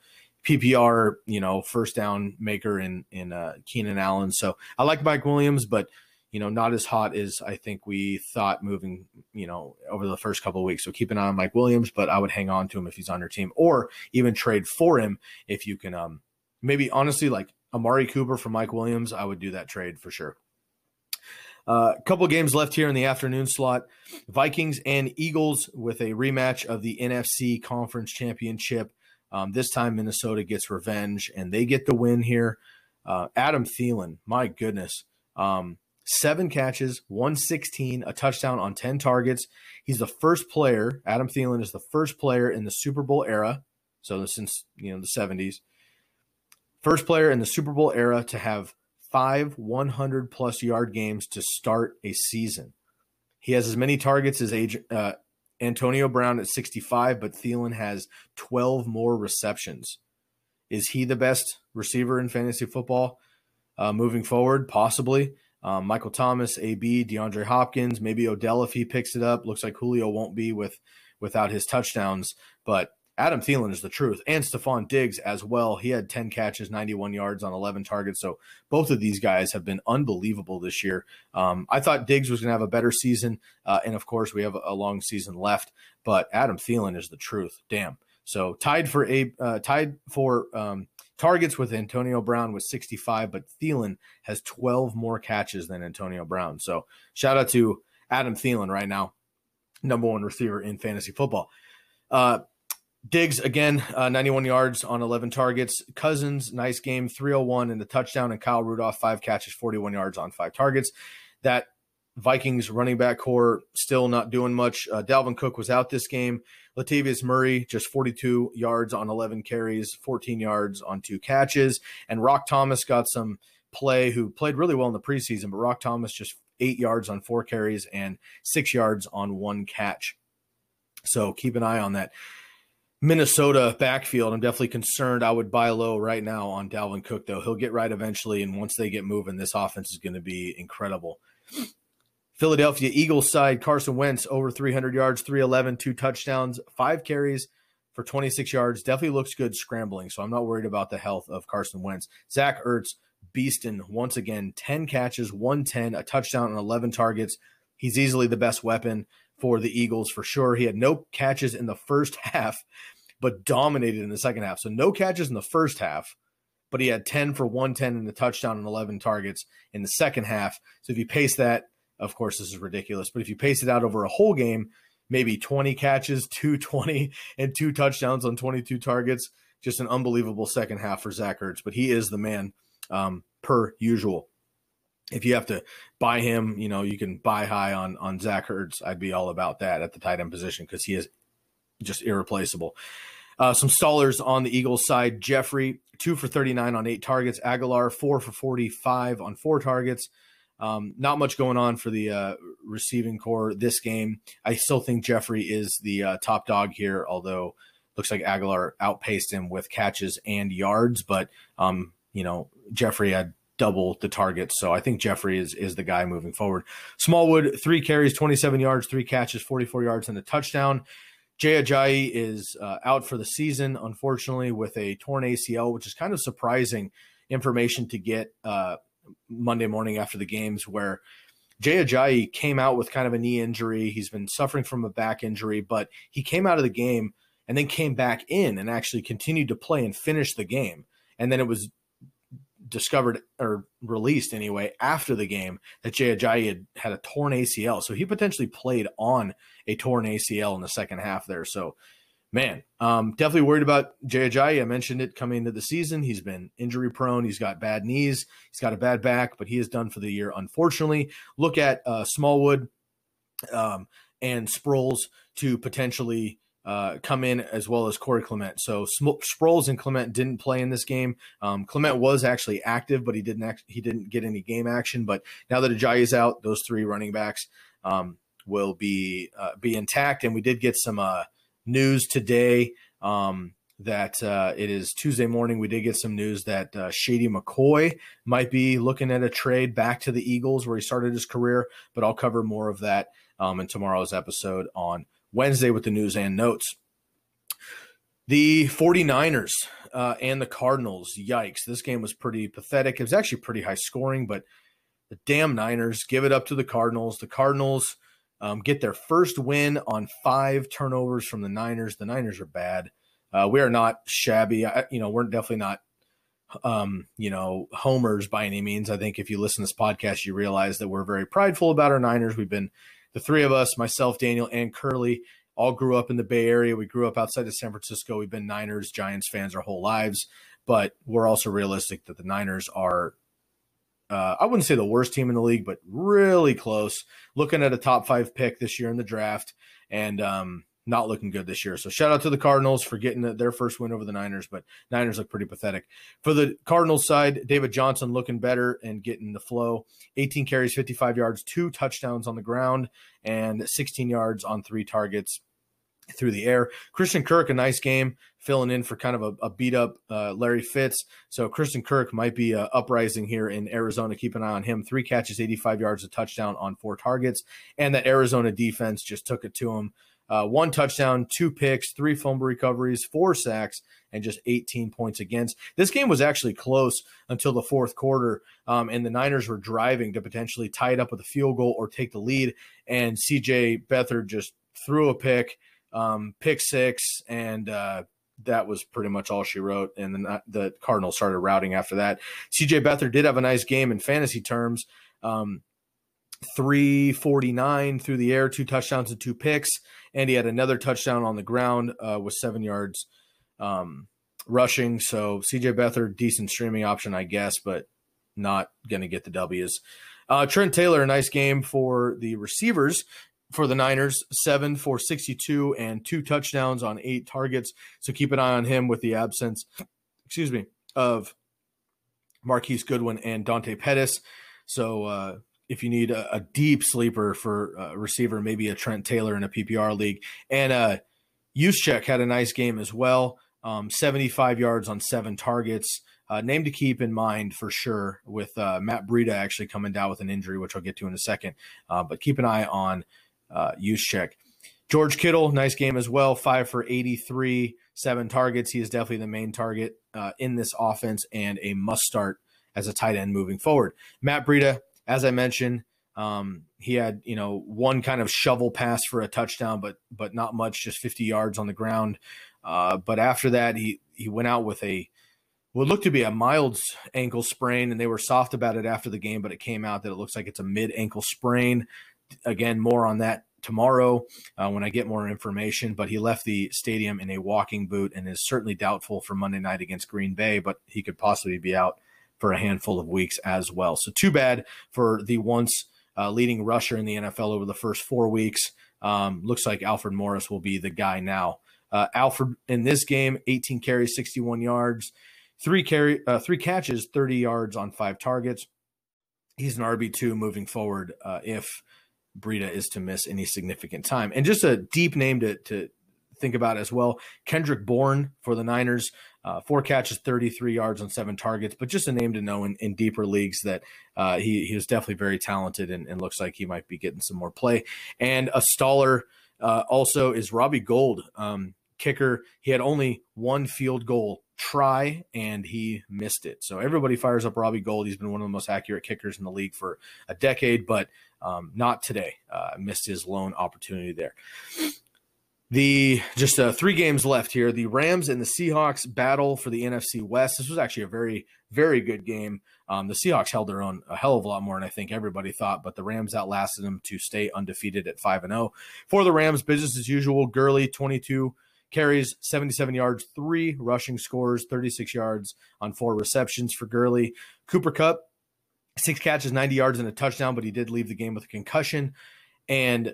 PPR, you know, first down maker in, in uh, Keenan Allen. So I like Mike Williams, but you know, not as hot as I think we thought moving, you know, over the first couple of weeks. So keep an eye on Mike Williams, but I would hang on to him if he's on your team or even trade for him if you can, um, maybe honestly like Amari Cooper for Mike Williams, I would do that trade for sure. A uh, couple games left here in the afternoon slot. Vikings and Eagles with a rematch of the NFC Conference Championship. Um, this time, Minnesota gets revenge and they get the win here. Uh, Adam Thielen, my goodness. Um, seven catches, 116, a touchdown on 10 targets. He's the first player, Adam Thielen is the first player in the Super Bowl era. So since, you know, the 70s First player in the Super Bowl era to have five 100 plus yard games to start a season. He has as many targets as age, uh, Antonio Brown at 65, but Thielen has 12 more receptions. Is he the best receiver in fantasy football uh, moving forward? Possibly. Um, Michael Thomas, AB, DeAndre Hopkins, maybe Odell if he picks it up. Looks like Julio won't be with without his touchdowns, but Adam Thielen is the truth, and Stefon Diggs as well. He had 10 catches, 91 yards on 11 targets. So both of these guys have been unbelievable this year. Um, I thought Diggs was going to have a better season, uh, and of course we have a long season left. But Adam Thielen is the truth. Damn. So tied for a uh, tied for um, targets with Antonio Brown with 65, but Thielen has 12 more catches than Antonio Brown. So shout out to Adam Thielen right now, number one receiver in fantasy football. Uh, Diggs again, uh, 91 yards on 11 targets. Cousins, nice game, 301 in the touchdown, and Kyle Rudolph, five catches, 41 yards on five targets. That Vikings running back corps still not doing much. Uh, Dalvin Cook was out this game. Latavius Murray just 42 yards on 11 carries, 14 yards on two catches, and Roc Thomas got some play. Who played really well in the preseason, but Roc Thomas just eight yards on four carries and six yards on one catch. So keep an eye on that. Minnesota backfield, I'm definitely concerned. I would buy low right now on Dalvin Cook, though. He'll get right eventually. And once they get moving, this offense is going to be incredible. Philadelphia Eagles side, Carson Wentz over 300 yards, 311, two touchdowns, five carries for 26 yards. Definitely looks good scrambling. So I'm not worried about the health of Carson Wentz. Zach Ertz, Beaston, once again, 10 catches, 110, a touchdown, and 11 targets. He's easily the best weapon for the Eagles for sure. He had no catches in the first half, but dominated in the second half. So no catches in the first half, but he had 10 for 110 in the touchdown and 11 targets in the second half. So if you pace that, of course, this is ridiculous, but if you pace it out over a whole game, maybe 20 catches, 220, and two touchdowns on 22 targets. Just an unbelievable second half for Zach Ertz, but he is the man um, per usual if you have to buy him, you know, you can buy high on on Zach Ertz. I'd be all about that at the tight end position because he is just irreplaceable. Uh, some stallers on the Eagles side. Jeffery, two for 39 on eight targets. Agholor, four for 45 on four targets. Um, not much going on for the uh, receiving corps this game. I still think Jeffery is the uh, top dog here, although looks like Agholor outpaced him with catches and yards. But um, you know, Jeffery had double the targets, so I think Jeffery is is the guy moving forward. Smallwood, three carries, 27 yards, three catches, 44 yards, and a touchdown. Jay Ajayi is uh, out for the season, unfortunately, with a torn ACL, which is kind of surprising information to get uh, Monday morning after the games, where Jay Ajayi came out with kind of a knee injury. He's been suffering from a back injury, but he came out of the game and then came back in and actually continued to play and finish the game. And then it was discovered or released anyway after the game that Jay Ajayi had, had a torn ACL. So he potentially played on a torn ACL in the second half there. So, man, um, definitely worried about Jay Ajayi. I mentioned it coming into the season. He's been injury prone. He's got bad knees. He's got a bad back, but he is done for the year, unfortunately. Look at uh, Smallwood um, and Sproles to potentially uh, come in as well as Corey Clement. So Sproles and Clement didn't play in this game. Um, Clement was actually active, but he didn't act- he didn't get any game action. But now that Ajayi is out, those three running backs um, will be uh, be intact. And we did get some uh, news today um, that uh, it is Tuesday morning. We did get some news that uh, Shady McCoy might be looking at a trade back to the Eagles where he started his career. But I'll cover more of that um, in tomorrow's episode on Wednesday with the news and notes. The 49ers uh, and the Cardinals, yikes. This game was pretty pathetic. It was actually pretty high scoring, but the damn Niners give it up to the Cardinals. The Cardinals um, get their first win on five turnovers from the Niners. The Niners are bad. Uh, we are not shabby. I, you know, we're definitely not, um, you know, homers by any means. I think if you listen to this podcast, you realize that we're very prideful about our Niners. We've been the three of us, myself, Daniel, and Curly, all grew up in the Bay Area. We grew up outside of San Francisco. We've been Niners, Giants fans our whole lives, but we're also realistic that the Niners are, uh, I wouldn't say the worst team in the league, but really close. Looking at a top five pick this year in the draft, and um, not looking good this year. So shout out to the Cardinals for getting their first win over the Niners, but Niners look pretty pathetic. For the Cardinals side, David Johnson looking better and getting the flow. 18 carries, 55 yards, two touchdowns on the ground, and 16 yards on three targets through the air. Christian Kirk, a nice game, filling in for kind of a, a beat up uh, Larry Fitz. So Christian Kirk might be uh, uprising here in Arizona. Keep an eye on him. Three catches, 85 yards, a touchdown on four targets. And that Arizona defense just took it to him uh, one touchdown, two picks, three fumble recoveries, four sacks, and just 18 points against. This game was actually close until the fourth quarter, um, and the Niners were driving to potentially tie it up with a field goal or take the lead. And CJ Beathard just threw a pick, um, pick six, and uh, that was pretty much all she wrote. And then the Cardinals started routing after that. CJ Beathard did have a nice game in fantasy terms. Um, 349 through the air, two touchdowns and two picks. And he had another touchdown on the ground uh, with seven yards um, rushing. So CJ Beathard, decent streaming option, I guess, but not going to get the W's. Uh, Trent Taylor, a nice game for the receivers for the Niners, seven for 62 and two touchdowns on eight targets. So keep an eye on him with the absence, excuse me, of Marquise Goodwin and Dante Pettis. So uh, if you need a, a deep sleeper for a receiver, maybe a Trent Taylor in a PPR league. And uh, had a nice game as well. Um, 75 yards on seven targets. Uh, name to keep in mind for sure with uh, Matt Breida actually coming down with an injury, which I'll get to in a second. Uh, but keep an eye on uh. George Kittle, nice game as well. Five for 83, seven targets. He is definitely the main target uh, in this offense and a must start as a tight end moving forward. Matt Breida, as I mentioned, um, he had you know one kind of shovel pass for a touchdown, but but not much, just 50 yards on the ground. Uh, but after that, he he went out with a what looked to be a mild ankle sprain, and they were soft about it after the game, but it came out that it looks like it's a mid ankle sprain. Again, more on that tomorrow uh, when I get more information. But he left the stadium in a walking boot and is certainly doubtful for Monday night against Green Bay, but he could possibly be out for a handful of weeks as well. So too bad for the once uh, leading rusher in the NFL over the first four weeks. Um, looks like Alfred Morris will be the guy now Uh, Alfred in this game, 18 carries, 61 yards, three carry, uh, three catches, 30 yards on five targets. He's an RB two moving forward uh, if Breida is to miss any significant time. And just a deep name to to think about as well. Kendrick Bourne for the Niners, uh, four catches, 33 yards on seven targets, but just a name to know in, in deeper leagues that uh, he, he is definitely very talented and, and, looks like he might be getting some more play. And a staller uh, also is Robbie Gould, um, kicker. He had only one field goal try and he missed it. So everybody fires up Robbie Gould. He's been one of the most accurate kickers in the league for a decade, but um, not today. Uh, missed his lone opportunity there. The just uh, three games left here. The Rams and the Seahawks battle for the NFC West. This was actually a very, very good game. Um, the Seahawks held their own a hell of a lot more than I think everybody thought, but the Rams outlasted them to stay undefeated at five and zero. Oh. For the Rams, business as usual. Gurley twenty two carries, seventy seven yards, three rushing scores, thirty six yards on four receptions for Gurley. Cooper Kupp six catches, ninety yards and a touchdown, but he did leave the game with a concussion. And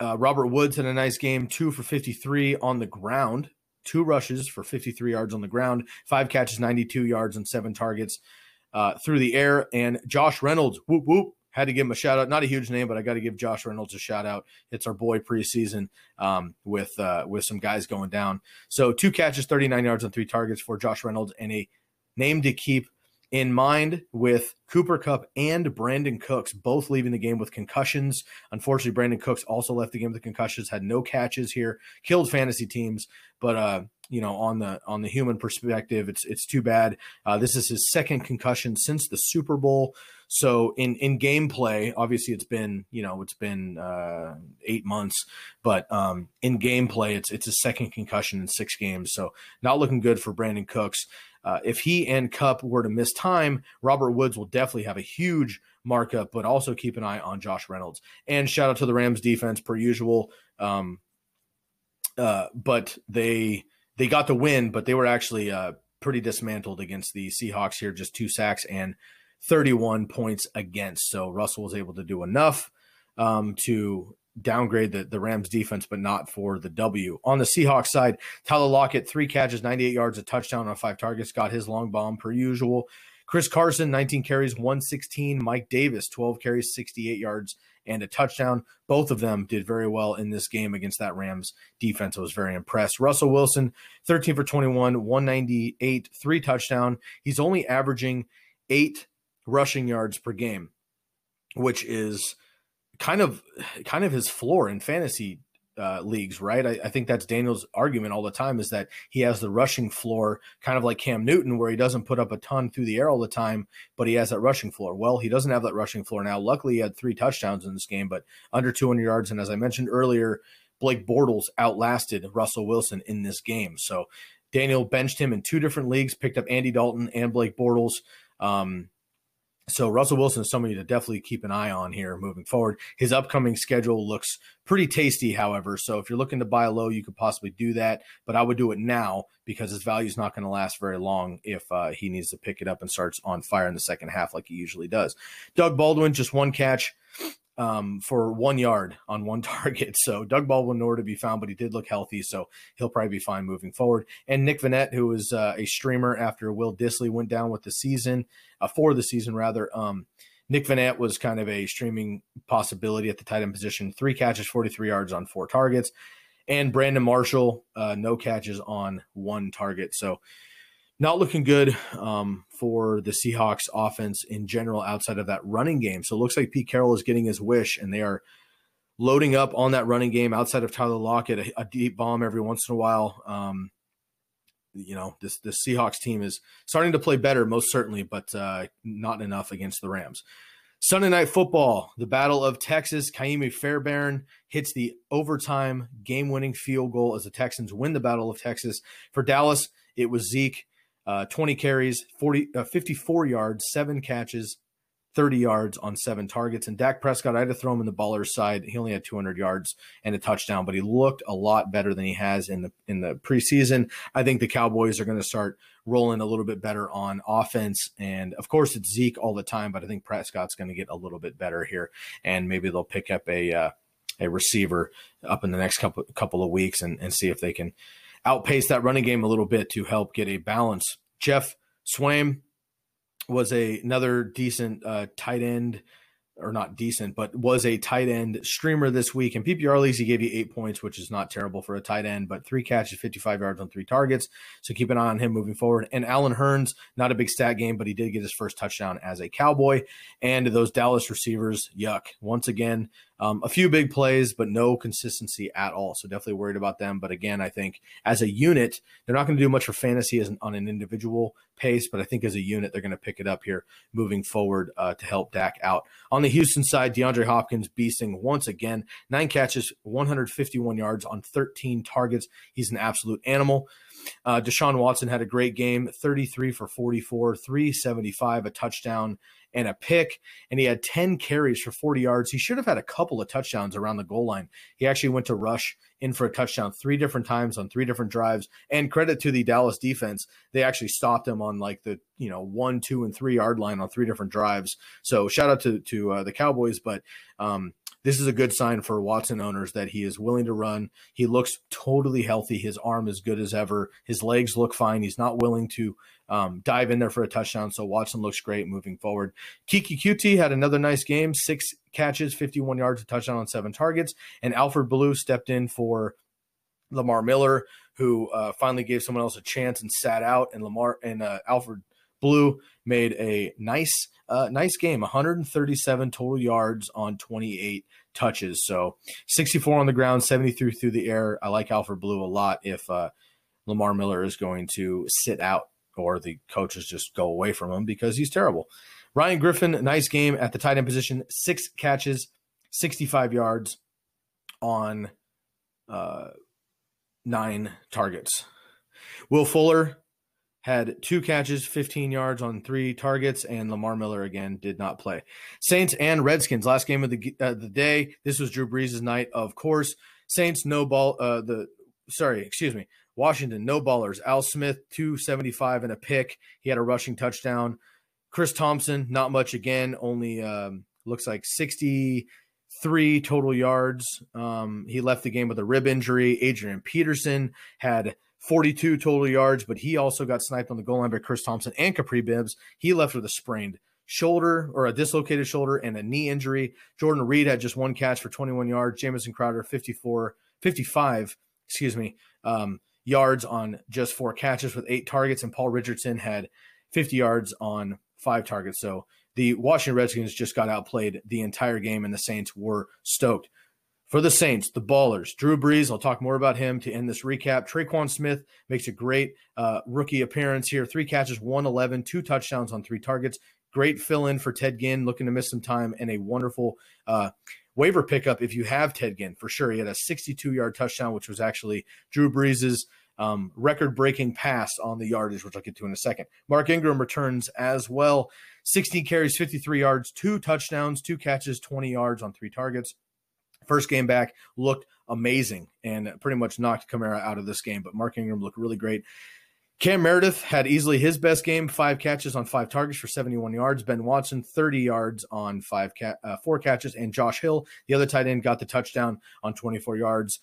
uh, Robert Woods had a nice game, two for 53 on the ground, two rushes for 53 yards on the ground, five catches, 92 yards, and seven targets uh, through the air. And Josh Reynolds, whoop, whoop, had to give him a shout out. Not a huge name, but I got to give Josh Reynolds a shout out. It's our boy preseason um, with uh, with some guys going down. So two catches, 39 yards on three targets for Josh Reynolds, and a name to keep in mind with Cooper Kupp and Brandin Cooks both leaving the game with concussions. Unfortunately, Brandin Cooks also left the game with concussions, had no catches here, killed fantasy teams. But uh, you know, on the on the human perspective, it's it's too bad. Uh, this is his second concussion since the Super Bowl. So in in gameplay, obviously it's been you know it's been uh, eight months, but um, in gameplay, it's it's a second concussion in six games. So not looking good for Brandin Cooks. Uh, if he and Kupp were to miss time, Robert Woods will definitely have a huge markup, but also keep an eye on Josh Reynolds. And shout out to the Rams defense per usual. Um, uh, but they they got the win, but they were actually uh, pretty dismantled against the Seahawks here, just two sacks and 31 points against. So Russell was able to do enough um, to downgrade the, the Rams defense, but not for the W. On the Seahawks side, Tyler Lockett, three catches, 98 yards, a touchdown on five targets, got his long bomb per usual. Chris Carson, 19 carries, 116. Mike Davis, 12 carries, 68 yards, and a touchdown. Both of them did very well in this game against that Rams defense. I was very impressed. Russell Wilson, 13 for 21, 198, three touchdown. He's only averaging eight rushing yards per game, which is – kind of kind of his floor in fantasy uh, leagues, right? I, I, think that's Daniel's argument all the time is that he has the rushing floor, kind of like Cam Newton, where he doesn't put up a ton through the air all the time, but he has that rushing floor. Well, he doesn't have that rushing floor now. Luckily, he had three touchdowns in this game, but under 200 yards. And as I mentioned earlier, Blake Bortles outlasted Russell Wilson in this game. So Daniel benched him in two different leagues, picked up Andy Dalton and Blake Bortles. Um, so Russell Wilson is somebody to definitely keep an eye on here moving forward. His upcoming schedule looks pretty tasty, however. So if you're looking to buy low, you could possibly do that, but I would do it now because his value is not going to last very long if uh, he needs to pick it up and starts on fire in the second half like he usually does. Doug Baldwin, just one catch, um, for one yard on one target. So Doug Baldwin nowhere to be found, but he did look healthy, so he'll probably be fine moving forward. And Nick Vannett, who was uh, a streamer after Will Dissly went down with the season, uh, for the season rather. Um, Nick Vannett was kind of a streaming possibility at the tight end position. Three catches, 43 yards on four targets. And Brandon Marshall, uh, no catches on one target. So not looking good um, for the Seahawks offense in general outside of that running game. So it looks like Pete Carroll is getting his wish, and they are loading up on that running game outside of Tyler Lockett, a, a deep bomb every once in a while. Um, you know, this the Seahawks team is starting to play better, most certainly, but uh, not enough against the Rams. Sunday night football, the Battle of Texas. Ka'imi Fairbairn hits the overtime game-winning field goal as the Texans win the Battle of Texas. For Dallas, it was Zeke uh, 20 carries, 40, uh, 54 yards, seven catches, 30 yards on seven targets. And Dak Prescott, I had to throw him in the baller's side. He only had 200 yards and a touchdown, but he looked a lot better than he has in the in the preseason. I think the Cowboys are going to start rolling a little bit better on offense, and of course it's Zeke all the time, but I think Prescott's going to get a little bit better here, and maybe they'll pick up a uh, a receiver up in the next couple couple of weeks and, and see if they can outpace that running game a little bit to help get a balance. Geoff Swaim was a, another decent uh, tight end or not decent, but was a tight end streamer this week. In PPR leagues, he gave you eight points, which is not terrible for a tight end, but three catches, 55 yards on three targets. So keep an eye on him moving forward. And Allen Hurns, not a big stat game, but he did get his first touchdown as a Cowboy. And those Dallas receivers, yuck. Once again, um, a few big plays, but no consistency at all. So definitely worried about them. But again, I think as a unit, they're not going to do much for fantasy as an, on an individual pace, but I think as a unit, they're going to pick it up here moving forward uh, to help Dak out. On the Houston side, DeAndre Hopkins beasting once again, nine catches, 151 yards on 13 targets. He's an absolute animal. Uh, Deshaun Watson had a great game, 33 for 44, 375, a touchdown and a pick, and he had 10 carries for 40 yards. He should have had a couple of touchdowns around the goal line. He actually went to rush in for a touchdown three different times on three different drives. And credit to the Dallas defense, they actually stopped him on like the you know one, two, and three yard line on three different drives. So shout out to to uh, the Cowboys, but um, this is a good sign for Watson owners that he is willing to run. He looks totally healthy. His arm is good as ever. His legs look fine. He's not willing to um, dive in there for a touchdown. So Watson looks great moving forward. Keke Coutee had another nice game, six catches, 51 yards, a touchdown on seven targets. And Alfred Blue stepped in for Lamar Miller, who uh, finally gave someone else a chance and sat out. And Lamar and uh, Alfred Blue made a nice, uh, nice game. 137 total yards on 28 touches. So 64 on the ground, 73 through the air. I like Alfred Blue a lot. If uh, Lamar Miller is going to sit out or the coaches just go away from him because he's terrible. Ryan Griffin, nice game at the tight end position, six catches, 65 yards on uh, nine targets. Will Fuller had two catches, 15 yards on three targets, and Lamar Miller again did not play. Saints and Redskins, last game of the uh, the day. This was Drew Brees' night, of course. Saints no ball. Uh, the sorry, excuse me. Washington no ballers. Al Smith 275 and a pick. He had a rushing touchdown. Chris Thompson not much again. Only um, looks like 63 total yards. Um, he left the game with a rib injury. Adrian Peterson had 42 total yards, but he also got sniped on the goal line by Chris Thompson and Kapri Bibbs. He left with a sprained shoulder or a dislocated shoulder and a knee injury. Jordan Reed had just one catch for 21 yards. Jamison Crowder 54, 55, excuse me, um, yards on just four catches with eight targets, and Paul Richardson had 50 yards on five targets. So the Washington Redskins just got outplayed the entire game, and the Saints were stoked. For the Saints, the Ballers, Drew Brees, I'll talk more about him to end this recap. Tre'Quan Smith makes a great uh, rookie appearance here. Three catches, 111, two touchdowns on three targets. Great fill in for Ted Ginn, looking to miss some time, and a wonderful uh, waiver pickup if you have Ted Ginn for sure. He had a 62 yard touchdown, which was actually Drew Brees's um, record breaking pass on the yardage, which I'll get to in a second. Mark Ingram returns as well. 16 carries, 53 yards, two touchdowns, two catches, 20 yards on three targets. First game back looked amazing and pretty much knocked Kamara out of this game, but Mark Ingram looked really great. Cam Meredith had easily his best game, five catches on five targets for 71 yards. Ben Watson, 30 yards on five ca- uh, four catches. And Josh Hill, the other tight end, got the touchdown on 24 yards.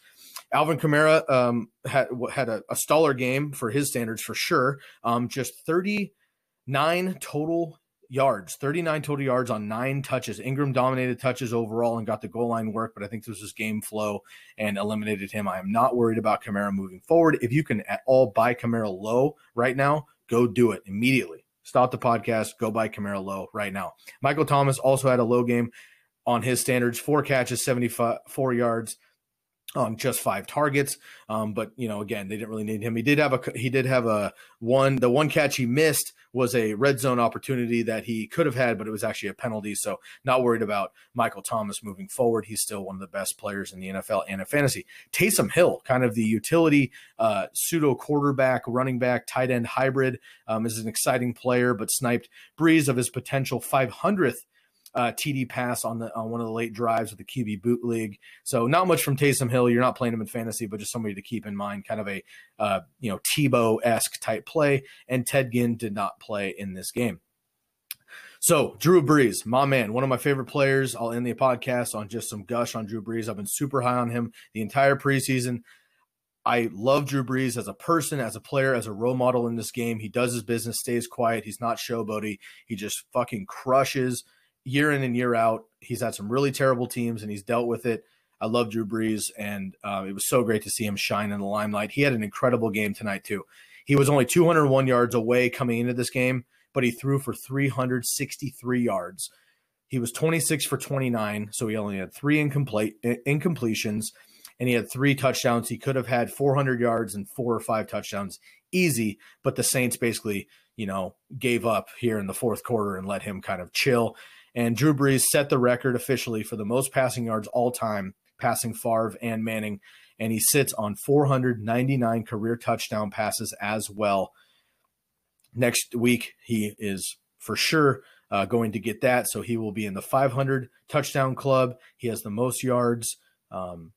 Alvin Kamara um, had had a, a staller game for his standards for sure. Um, just 39 total yards, 39 total yards on nine touches. Ingram dominated touches overall and got the goal line work, but I think this was game flow and eliminated him. I am not worried about Kamara moving forward. If you can at all buy Kamara low right now, go do it immediately. Stop the podcast, go buy Kamara low right now. Michael Thomas also had a low game on his standards, four catches, 74 yards on just five targets. Um, but you know, again, they didn't really need him. He did have a he did have a one. The one catch he missed was a red zone opportunity that he could have had, but it was actually a penalty. So not worried about Michael Thomas moving forward. He's still one of the best players in the NFL and a fantasy. Taysom Hill, kind of the utility uh, pseudo quarterback, running back, tight end hybrid, um, is an exciting player, but sniped Brees of his potential 500th uh, TD pass on the on one of the late drives with the QB bootleg. So not much from Taysom Hill. You're not playing him in fantasy, but just somebody to keep in mind, kind of a uh, you know Tebow esque type play. And Ted Ginn did not play in this game. So Drew Brees, my man, one of my favorite players. I'll end the podcast on just some gush on Drew Brees. I've been super high on him the entire preseason. I love Drew Brees as a person, as a player, as a role model in this game. He does his business, stays quiet. He's not showboaty. He just fucking crushes year in and year out. He's had some really terrible teams and he's dealt with it. I love Drew Brees, and uh, it was so great to see him shine in the limelight. He had an incredible game tonight, too. He was only 201 yards away coming into this game, but he threw for 363 yards. He was 26 for 29, so he only had three incomplete incompletions, and he had three touchdowns. He could have had 400 yards and four or five touchdowns easy, but the Saints basically, you know, gave up here in the fourth quarter and let him kind of chill. And Drew Brees set the record officially for the most passing yards all time, passing Favre and Manning, and he sits on 499 career touchdown passes as well. Next week, he is for sure uh, going to get that. So he will be in the 500 touchdown club. He has the most yards um,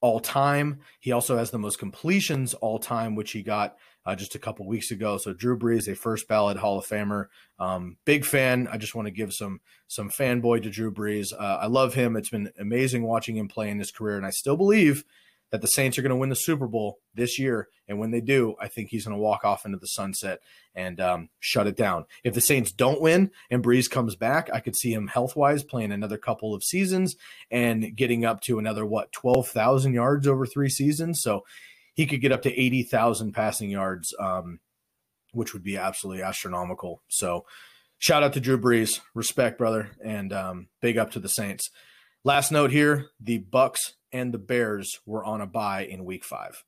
all time. He also has the most completions all time, which he got uh, just a couple weeks ago. So Drew Brees, a first ballot Hall of Famer, um, big fan. I just want to give some some fanboy to Drew Brees. Uh, I love him. It's been amazing watching him play in his career, and I still believe that the Saints are going to win the Super Bowl this year. And when they do, I think he's going to walk off into the sunset and um, shut it down. If the Saints don't win and Brees comes back, I could see him health wise playing another couple of seasons and getting up to another, what, 12,000 yards over three seasons. So he could get up to 80,000 passing yards, um, which would be absolutely astronomical. So shout out to Drew Brees. Respect, brother. And um, big up to the Saints. Last note here the Bucs and the Bears were on a bye in week five.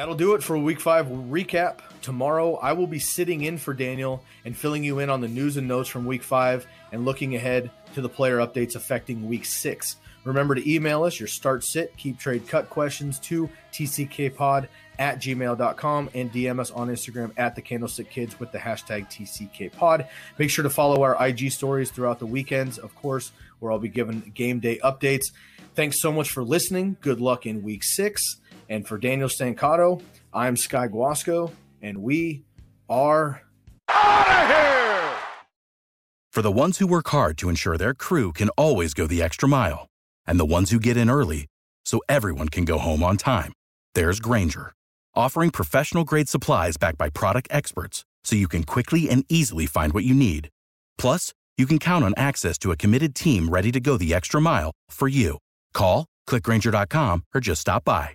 That'll do it for week five recap. Tomorrow, I will be sitting in for Daniel and filling you in on the news and notes from week five and looking ahead to the player updates affecting week six. Remember to email us your start, sit, keep, trade, cut questions to tckpod at gmail.com and DM us on Instagram at the Candlestick Kids with the hashtag TCKPod. Make sure to follow our IG stories throughout the weekends, of course, where I'll be giving game day updates. Thanks so much for listening. Good luck in week six. And for Daniel Stancato, I'm Sky Guasco, and we are out of here! For the ones who work hard to ensure their crew can always go the extra mile, and the ones who get in early so everyone can go home on time, there's Grainger, offering professional grade supplies backed by product experts so you can quickly and easily find what you need. Plus, you can count on access to a committed team ready to go the extra mile for you. Call, clickgrainger.com, or just stop by.